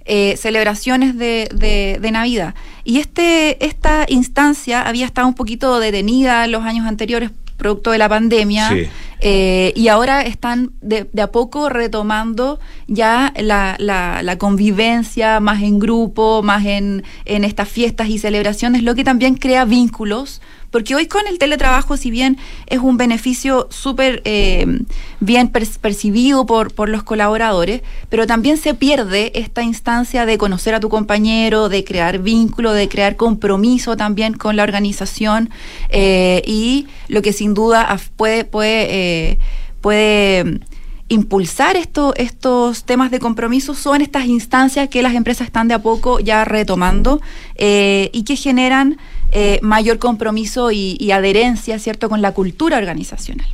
Eh, celebraciones de, de- de Navidad. Y este, esta instancia había estado un poquito detenida en los años anteriores producto de la pandemia Sí. eh, y ahora están de, de a poco retomando ya la, la- la convivencia más en grupo, más en, en estas fiestas y celebraciones, lo que también crea vínculos, porque hoy con el teletrabajo, si bien es un beneficio súper eh, bien per- percibido por, por los colaboradores, pero también se pierde esta instancia de conocer a tu compañero, de crear vínculo, de crear compromiso también con la organización eh, y lo que sin duda puede, puede, eh, puede impulsar esto- estos temas de compromiso son estas instancias que las empresas están de a poco ya retomando y que generan eh, mayor compromiso y, y adherencia, ¿cierto?, con la cultura organizacional.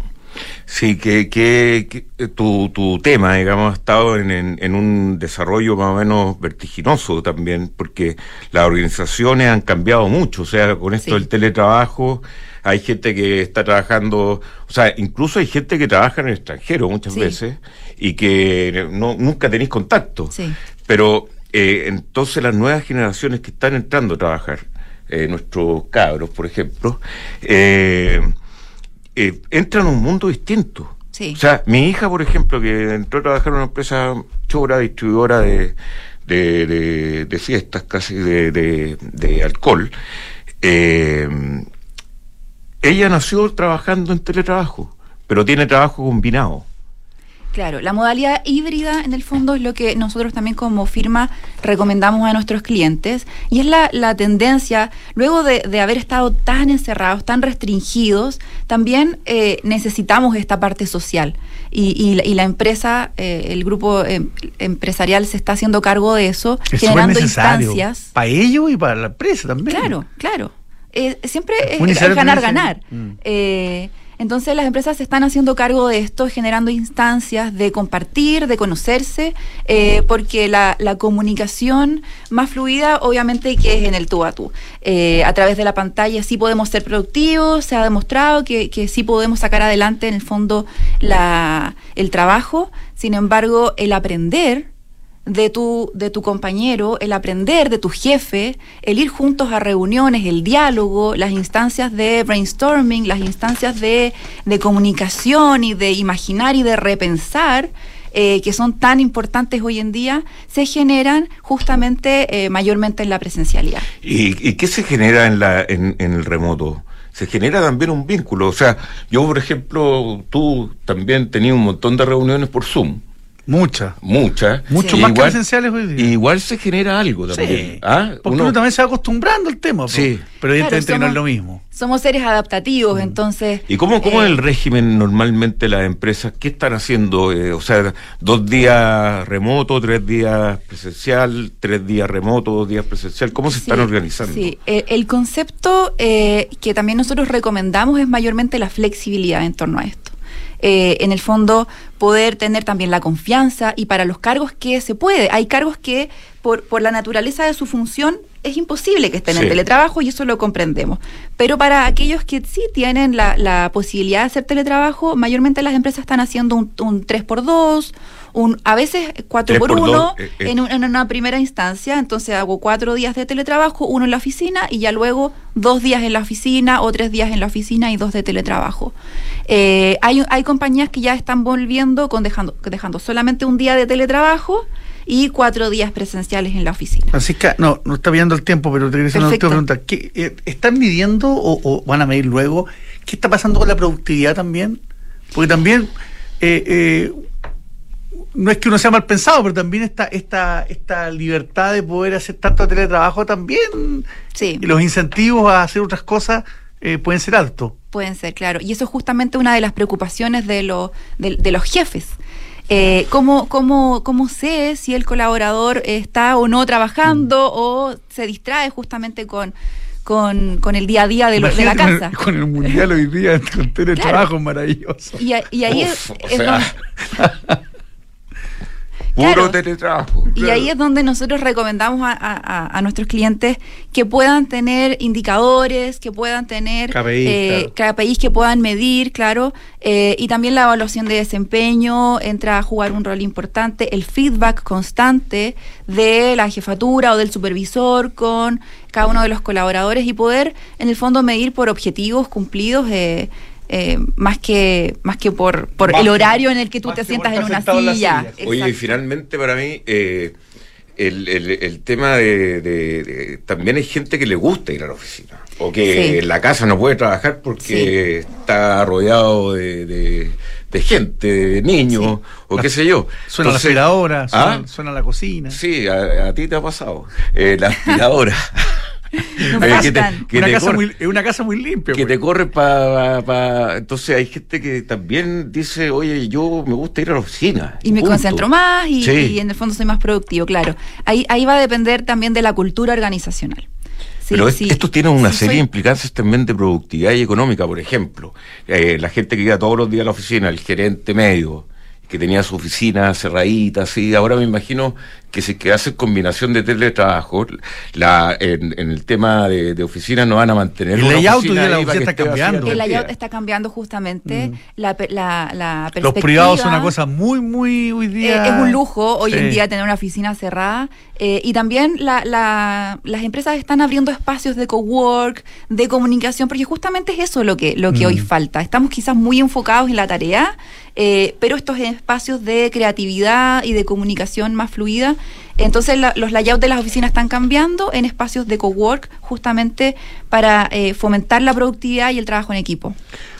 Sí, que, que, que, eh, tu, tu tema, digamos, ha estado en, en, en un desarrollo más o menos vertiginoso también, porque las organizaciones han cambiado mucho, o sea, con esto Sí. del teletrabajo, hay gente que está trabajando, o sea, incluso hay gente que trabaja en el extranjero muchas Sí. veces y que no, nunca tenéis contacto. Sí. Pero eh, entonces las nuevas generaciones que están entrando a trabajar, eh, nuestros cabros, por ejemplo, eh, eh, entran a un mundo distinto. Sí. O sea, mi hija, por ejemplo, que entró a trabajar en una empresa chora, distribuidora de, de, de- de fiestas, casi de, de- de alcohol, eh, ella nació trabajando en teletrabajo, pero tiene trabajo combinado. Claro, la modalidad híbrida en el fondo es lo que nosotros también como firma recomendamos a nuestros clientes y es la, la tendencia, luego de, de haber estado tan encerrados, tan restringidos, también eh, necesitamos esta parte social y, y la- y la empresa, eh, el grupo em- empresarial se está haciendo cargo de eso, Es generando instancias. Para ellos y para la empresa también. Claro, claro. Eh, siempre Es ganar, ganar. Mm. Entonces las empresas se están haciendo cargo de esto, generando instancias de compartir, de conocerse, eh, porque la, la comunicación más fluida obviamente que es en el tú a tú. Eh, a través de la pantalla sí podemos ser productivos, se ha demostrado que, que sí podemos sacar adelante en el fondo la, el trabajo, sin embargo el aprender de tu, de tu compañero, el aprender de tu jefe, el ir juntos a reuniones, el diálogo, las instancias de brainstorming, las instancias de, de comunicación y de imaginar y de repensar, eh, que son tan importantes hoy en día, se generan justamente eh, mayormente en la presencialidad. ¿Y, y qué se genera en, la, en, en el remoto? Se genera también un vínculo. O sea, yo, por ejemplo, tú también tenías un montón de reuniones por Zoom. Muchas. Muchas. Mucho más que presenciales hoy día. Igual se genera algo también. Sí. ¿Ah? Porque Uno- uno, también se va acostumbrando al tema. Sí. Pero evidentemente Claro, no es lo mismo. Somos seres adaptativos, Mm. entonces... ¿Y cómo, cómo eh, es el régimen normalmente las empresas? ¿Qué están haciendo? Eh, o sea, dos días remoto, tres días presencial, tres días remoto, dos días presencial. ¿Cómo se Sí, están organizando? Sí, Eh, el concepto eh, que también nosotros recomendamos es mayormente la flexibilidad en torno a esto. Eh, en el fondo poder tener también la confianza y para los cargos que se puede. Hay cargos que por, por la naturaleza de su función es imposible que estén en teletrabajo y eso lo comprendemos. Pero para aquellos que sí tienen la, posibilidad de hacer teletrabajo, mayormente las empresas están haciendo un, un 3x2, un, a veces 4x1 eh, eh. en, una primera instancia. Entonces hago cuatro días de teletrabajo, uno en la oficina y ya luego dos días en la oficina o tres días en la oficina y dos de teletrabajo. Eh, hay, hay compañías que ya están volviendo con dejando, dejando solamente un día de teletrabajo y cuatro días presenciales en la oficina. Francisca, no, no está viendo el tiempo, pero te quería hacer una pregunta. Eh, ¿Están midiendo o, van a medir luego qué está pasando con la productividad también? Porque también eh, eh, no es que uno sea mal pensado, pero también esta, esta, esta libertad de poder hacer tanto teletrabajo también sí. y los incentivos a hacer otras cosas pueden ser altos. Pueden ser, claro. Y eso es justamente una de las preocupaciones de, de los jefes eh, ¿cómo, cómo, ¿Cómo sé si el colaborador está o no trabajando mm. o se distrae justamente con, con, el día a día de, de la casa? *laughs* Con el, mundial hoy día, *laughs* con teletrabajo maravilloso. Y, ahí es, *laughs* Puro teletrabajo. Y ahí es donde nosotros recomendamos a, nuestros clientes que puedan tener indicadores, que puedan tener KPIs, eh, que puedan medir, claro, eh, y también la evaluación de desempeño entra a jugar un rol importante, el feedback constante de la jefatura o del supervisor con cada uno de los colaboradores y poder, en el fondo, medir por objetivos cumplidos. Eh, eh, más que más que por, por el horario en el que tú te sientas en una silla. Oye, y finalmente para mí eh, el, el, tema de, También hay gente que le gusta ir a la oficina. O que en la casa no puede trabajar porque está rodeado de, gente, de niños, o qué sé yo. Suena la aspiradora, ¿ah? suena, la cocina. Sí, a, ti te ha pasado. Eh, la aspiradora. *laughs* que una, casa muy, una, casa muy, limpia. Que te pues. corre para... entonces hay gente que también dice, oye, yo me gusta ir a la oficina. Y me concentro más y, en el fondo soy más productivo, claro. Ahí, ahí va a depender también de la cultura organizacional. Pero esto tiene una serie de implicancias también de productividad y económica, por ejemplo. Eh, la gente que iba todos los días a la oficina, el gerente medio, que tenía su oficina cerradita, así. Ahora me imagino que si que hacen combinación de teletrabajo, la, en, el tema de, de oficinas no van a mantener el layout de la oficina está cambiando. El layout está cambiando justamente mm. la, la, la, perspectiva. Los privados son una cosa muy, muy hoy día. Eh, es un lujo hoy en día tener una oficina cerrada. Eh, y también la, las empresas están abriendo espacios de cowork, de comunicación, porque justamente es eso lo que, lo que hoy mm. falta. Estamos quizás muy enfocados en la tarea, eh, pero estos espacios de creatividad y de comunicación más fluida entonces los layouts de las oficinas están cambiando en espacios de cowork justamente para eh, fomentar la productividad y el trabajo en equipo.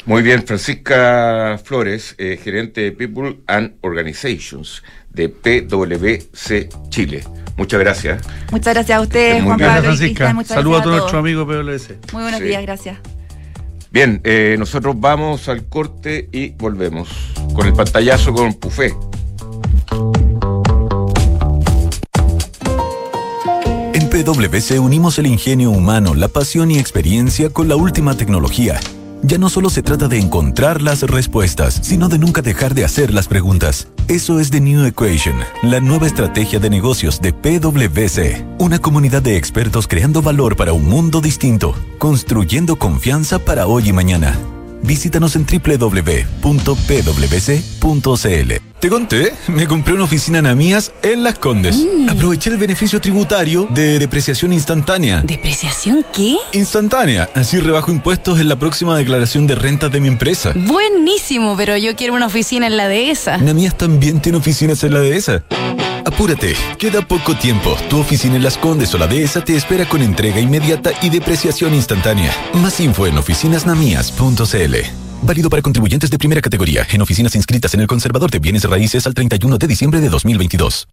Muy bien, Francisca Flores, eh, gerente de People and Organizations de PwC Chile. Muchas gracias. Muchas gracias a usted, Juan Pablo. Francisca. Saludos a todos nuestros amigos PwC. Muy buenos días, gracias. Bien, eh, nosotros vamos al corte y volvemos con el pantallazo con Pufé. PwC unimos el ingenio humano, la pasión y experiencia con la última tecnología. Ya no solo se trata de encontrar las respuestas, sino de nunca dejar de hacer las preguntas. Eso es The New Equation, la nueva estrategia de negocios de PwC. Una comunidad de expertos creando valor para un mundo distinto, construyendo confianza para hoy y mañana. Visítanos en www.pwc.cl. Te conté, me compré una oficina en Amías en Las Condes. Mm. Aproveché el beneficio tributario de depreciación instantánea. ¿Depreciación qué? Instantánea. Así rebajo impuestos en la próxima declaración de rentas de mi empresa. Buenísimo, pero yo quiero una oficina en la dehesa. Namías también tiene oficinas en la dehesa. Apúrate, queda poco tiempo. Tu oficina en Las Condes o la dehesa te espera con entrega inmediata y depreciación instantánea. Más info en oficinasnamías.cl. Válido para contribuyentes de primera categoría en oficinas inscritas en el Conservador de Bienes Raíces al 31 de diciembre de 2022.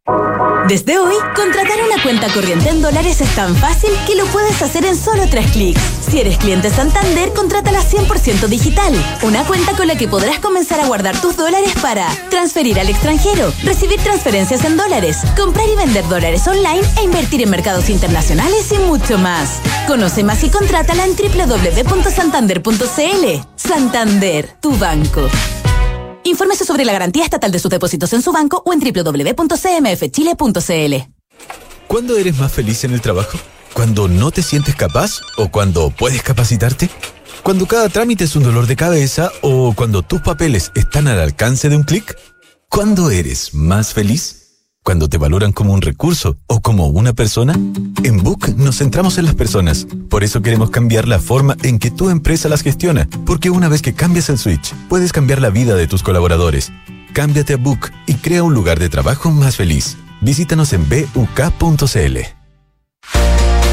Desde hoy, contratar una cuenta corriente en dólares es tan fácil que lo puedes hacer en solo tres clics. Si eres cliente Santander, contrátala 100% digital. Una cuenta con la que podrás comenzar a guardar tus dólares para transferir al extranjero, recibir transferencias en dólares, comprar y vender dólares online e invertir en mercados internacionales y mucho más. Conoce más y contrátala en www.santander.cl. Santander, tu banco. Infórmese sobre la garantía estatal de sus depósitos en su banco o en www.cmfchile.cl. ¿Cuándo eres más feliz en el trabajo? ¿Cuando no te sientes capaz o cuando puedes capacitarte? ¿Cuando cada trámite es un dolor de cabeza o cuando tus papeles están al alcance de un clic? ¿Cuándo eres más feliz? ¿Cuando te valoran como un recurso o como una persona? En Book nos centramos en las personas. Por eso queremos cambiar la forma en que tu empresa las gestiona. Porque una vez que cambias el switch, puedes cambiar la vida de tus colaboradores. Cámbiate a Book y crea un lugar de trabajo más feliz. Visítanos en buk.cl.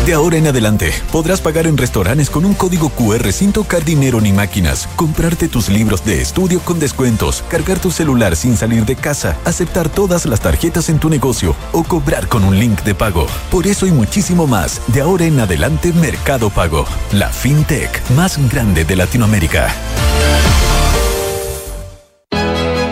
De ahora en adelante, podrás pagar en restaurantes con un código QR sin tocar dinero ni máquinas, comprarte tus libros de estudio con descuentos, cargar tu celular sin salir de casa, aceptar todas las tarjetas en tu negocio o cobrar con un link de pago. Por eso y muchísimo más, de ahora en adelante Mercado Pago, la fintech más grande de Latinoamérica.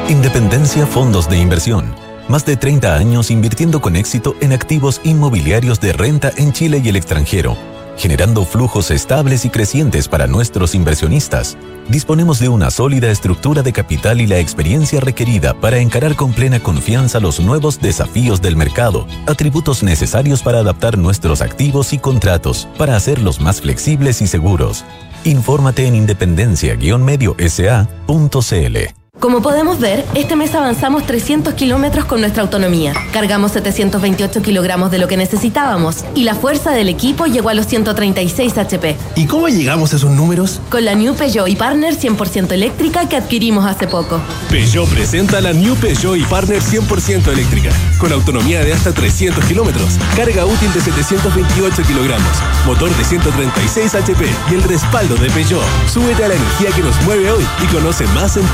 Independencia Fondos de Inversión más de 30 años invirtiendo con éxito en activos inmobiliarios de renta en Chile y el extranjero, generando flujos estables y crecientes para nuestros inversionistas. Disponemos de una sólida estructura de capital y la experiencia requerida para encarar con plena confianza los nuevos desafíos del mercado, atributos necesarios para adaptar nuestros activos y contratos para hacerlos más flexibles y seguros. Infórmate en independencia-medio-sa.cl. Como podemos ver, este mes avanzamos 300 kilómetros con nuestra autonomía. Cargamos 728 kilogramos de lo que necesitábamos y la fuerza del equipo llegó a los 136 HP. ¿Y cómo llegamos a esos números? Con la New Peugeot y Partner 100% eléctrica que adquirimos hace poco. Peugeot presenta la New Peugeot y Partner 100% eléctrica, con autonomía de hasta 300 kilómetros, carga útil de 728 kilogramos, motor de 136 HP y el respaldo de Peugeot. Súbete a la energía que nos mueve hoy y conoce más en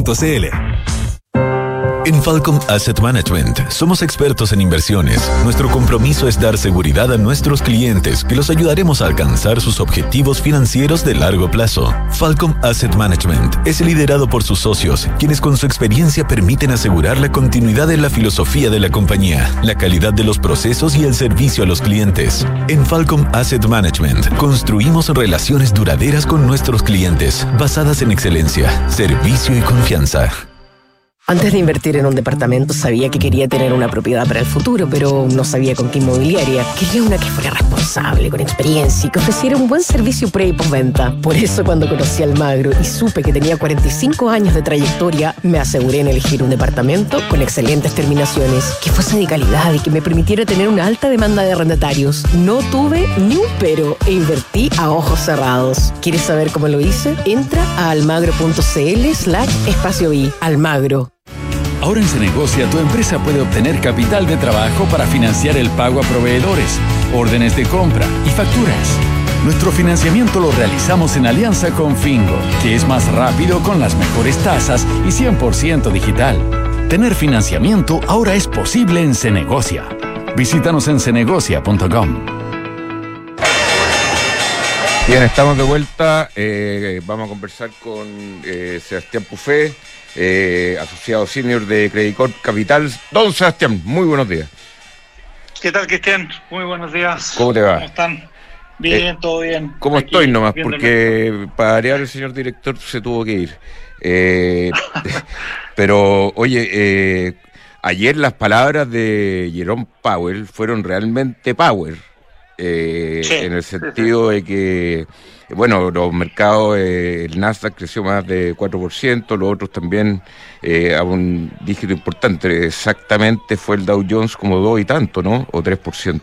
Peugeot.com en Falcom Asset Management somos expertos en inversiones. Nuestro compromiso es dar seguridad a nuestros clientes que los ayudaremos a alcanzar sus objetivos financieros de largo plazo. Falcom Asset Management es liderado por sus socios, quienes con su experiencia permiten asegurar la continuidad de la filosofía de la compañía, la calidad de los procesos y el servicio a los clientes. En Falcom Asset Management construimos relaciones duraderas con nuestros clientes, basadas en excelencia, servicio y confianza. Antes de invertir en un departamento sabía que quería tener una propiedad para el futuro, pero no sabía con qué inmobiliaria. Quería una que fuera responsable, con experiencia y que ofreciera un buen servicio pre y postventa. Por eso cuando conocí al Magro y supe que tenía 45 años de trayectoria, me aseguré en elegir un departamento con excelentes terminaciones, que fuese de calidad y que me permitiera tener una alta demanda de arrendatarios. No tuve ni un pero e invertí a ojos cerrados. ¿Quieres saber cómo lo hice? Entra a almagro.cl slash espacio y Almagro Ahora en Cenegocia tu empresa puede obtener capital de trabajo para financiar el pago a proveedores, órdenes de compra y facturas. Nuestro financiamiento lo realizamos en alianza con Fingo, que es más rápido con las mejores tasas y 100% digital. Tener financiamiento ahora es posible en Cenegocia. Visítanos en cenegocia.com. Bien, estamos de vuelta. Eh, vamos a conversar con eh, Sebastián Pufé eh, asociado senior de Credit Corp Capital. Don Sebastián, muy buenos días. ¿Qué tal, Cristian? Muy buenos días. ¿Cómo te va? ¿Cómo están? Bien, eh, todo bien. ¿Cómo estoy nomás? Porque para variar el señor director se tuvo que ir. Eh, *laughs* pero, oye, ayer las palabras de Jerome Powell fueron realmente power. en el sentido de que bueno, los mercados, eh, el Nasdaq creció más de 4%, los otros también eh, a un dígito importante. Exactamente fue el Dow Jones como 2 y tanto, ¿no? O 3%.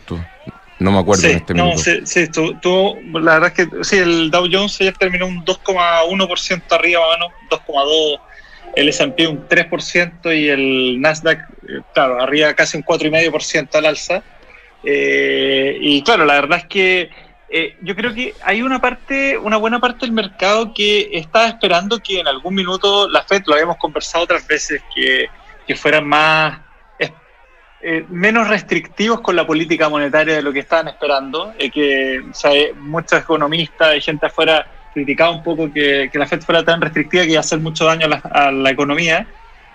No me acuerdo en este no, minuto. Sí, sí tú, la verdad es que sí, el Dow Jones ayer terminó un 2,1% arriba, más o 2,2%. El S&P un 3% y el Nasdaq, eh, claro, arriba casi un 4,5% al alza. Eh, y claro, la verdad es que eh, yo creo que hay una parte, una buena parte del mercado que está esperando que en algún minuto la Fed, lo habíamos conversado otras veces, que, fueran más eh, menos restrictivos con la política monetaria de lo que estaban esperando, eh, que muchos economistas y gente afuera criticaban un poco que, la Fed fuera tan restrictiva que iba a hacer mucho daño a la, a la economía.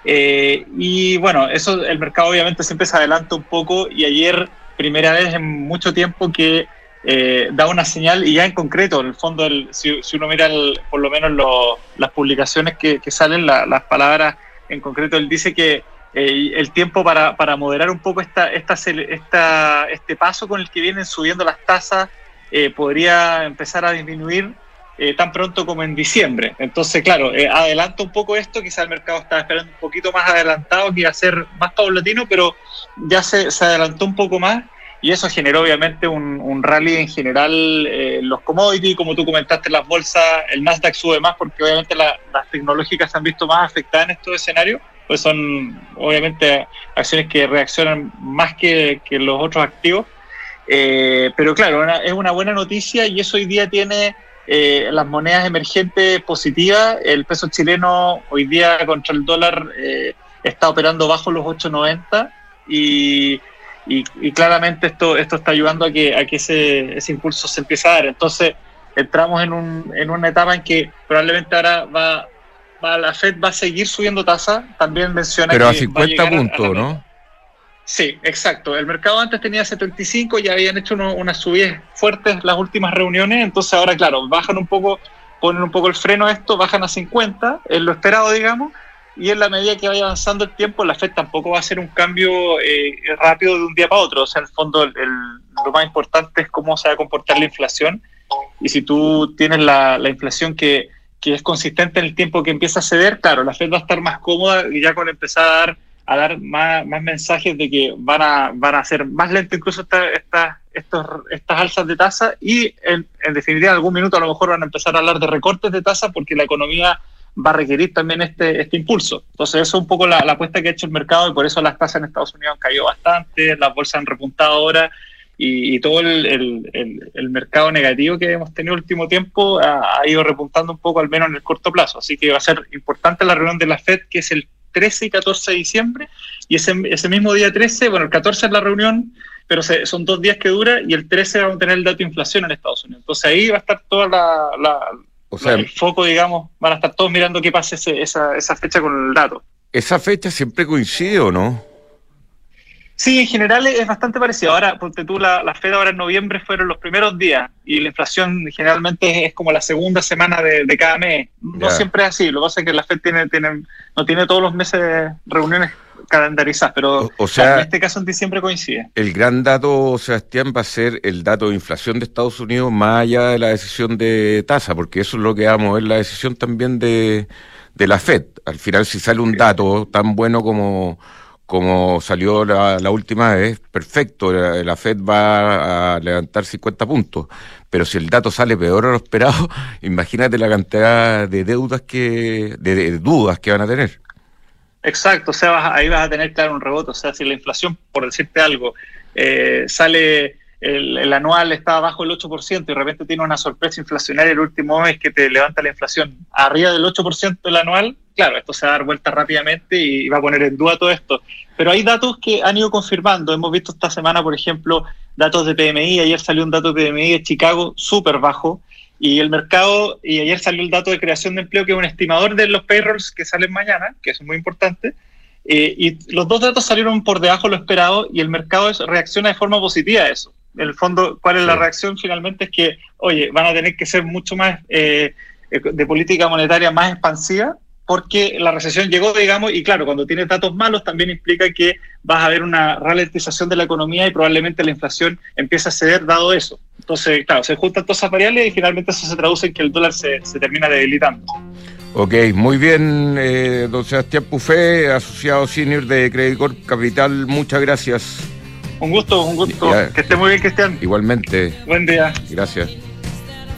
y bueno, eso el mercado obviamente siempre se adelanta un poco y ayer, primera vez en mucho tiempo que eh, da una señal y ya en concreto, en el fondo, el, si, uno mira por lo menos las publicaciones que, salen, las palabras en concreto, él dice que eh, el tiempo para, para, moderar un poco esta, esta, esta, este paso con el que vienen subiendo las tasas eh, podría empezar a disminuir eh, tan pronto como en diciembre. Entonces, claro, adelanta un poco esto, quizá el mercado estaba esperando un poquito más adelantado, que iba a ser más paulatino, pero ya se adelantó un poco más y eso generó obviamente un, un rally en general los commodities, como tú comentaste, las bolsas, el Nasdaq sube más porque obviamente las tecnológicas se han visto más afectadas en estos escenarios pues son obviamente acciones que reaccionan más que, los otros activos. Eh, pero claro, es una buena noticia y eso hoy día tiene eh, las monedas emergentes positivas. El peso chileno hoy día contra el dólar eh, está operando bajo los 8.90 y, y, claramente esto, esto está ayudando a que, a que ese, ese impulso se empiece a dar. Entonces entramos en, un, en una etapa en que probablemente ahora va, la Fed va a seguir subiendo tasa. También menciona Pero a 50 puntos, ¿no? Sí, exacto. El mercado antes tenía 75, ya habían hecho unas subidas fuertes las últimas reuniones, entonces ahora, claro, bajan un poco, ponen un poco el freno a esto, bajan a 50, es lo esperado, digamos, y en la medida que vaya avanzando el tiempo, la Fed tampoco va a hacer un cambio eh, rápido de un día para otro. O sea, en el fondo, lo más importante es cómo se va a comportar la inflación. Y si tú tienes la inflación que que es consistente en el tiempo que empieza a ceder, claro, la Fed va a estar más cómoda y ya con empezar a dar, a dar más, más mensajes de que van a, van a ser más lento incluso esta, esta, estos, estas alzas de tasa y en, definitiva en algún minuto a lo mejor van a empezar a hablar de recortes de tasa porque la economía va a requerir también este, este impulso. Entonces eso es un poco la, apuesta que ha hecho el mercado y por eso las tasas en Estados Unidos han caído bastante, las bolsas han repuntado ahora y, todo el, mercado negativo que hemos tenido el último tiempo ha, ido repuntando un poco, al menos en el corto plazo. Así que va a ser importante la reunión de la FED, que es el 13 y 14 de diciembre, y ese, ese mismo día 13, bueno, el 14 es la reunión, pero son dos días que dura, y el 13 vamos a tener el dato de inflación en Estados Unidos. Entonces ahí va a estar toda la, o sea, el foco, digamos, van a estar todos mirando qué pasa esa, esa fecha con el dato. ¿Esa fecha siempre coincide o no? Sí, en general es bastante parecido. Ahora, ponte tú, la, la Fed ahora en noviembre fueron los primeros días y la inflación generalmente es, como la segunda semana de, cada mes. No siempre es así. Lo que pasa es que la Fed tiene, tiene, no tiene todos los meses reuniones calendarizadas, pero o, sea, en este caso en diciembre coincide. El gran dato, Sebastián, va a ser el dato de inflación de Estados Unidos más allá de la decisión de tasa, porque eso es lo que va a mover la decisión también de, de la Fed. Al final, si sale un dato tan bueno como como salió la, última vez, perfecto, la, Fed va a levantar 50 puntos, pero si el dato sale peor a lo esperado, *laughs* imagínate la cantidad de deudas que, de, dudas que van a tener. Exacto, o sea, ahí vas a tener claro un rebote, o sea, si la inflación, por decirte algo, eh, sale el, anual está bajo el 8% y de repente tiene una sorpresa inflacionaria el último mes que te levanta la inflación arriba del 8% el anual, claro, esto se va a dar vuelta rápidamente y va a poner en duda todo esto. Pero hay datos que han ido confirmando. Hemos visto esta semana, por ejemplo, datos de PMI. Ayer salió un dato de PMI de Chicago súper bajo. Y el mercado, y ayer salió el dato de creación de empleo, que es un estimador de los payrolls que salen mañana, que es muy importante. Eh, y los dos datos salieron por debajo de lo esperado y el mercado reacciona de forma positiva a eso en el fondo, ¿cuál es la reacción finalmente? Es que, oye, van a tener que ser mucho más eh, de política monetaria más expansiva porque la recesión llegó, digamos, y claro, cuando tienes datos malos también implica que vas a ver una ralentización de la economía y probablemente la inflación empieza a ceder dado eso. Entonces, claro, se juntan todas esas variables y finalmente eso se traduce en que el dólar se, termina debilitando. Ok, muy bien, eh, don Sebastián Pufé, asociado senior de Credit Corp Capital, muchas gracias. Un gusto, un gusto. que esté muy bien, Cristian. Igualmente. Buen día. Gracias.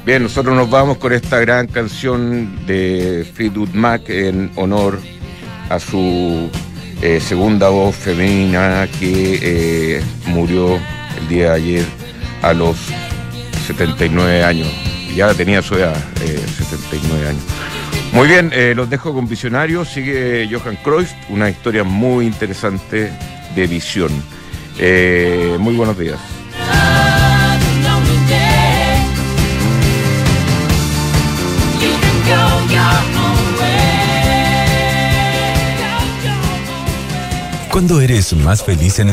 Bien, nosotros nos vamos con esta gran canción de Fleetwood Mac en honor a su eh, segunda voz femenina que eh, murió el día de ayer a los 79 años. Ya tenía su edad, 79 eh, años. Muy bien, los dejo con Visionarios. Sigue Johan Cruyff, una historia muy interesante de visión. Muy buenos días. ¿Cuándo eres más feliz en el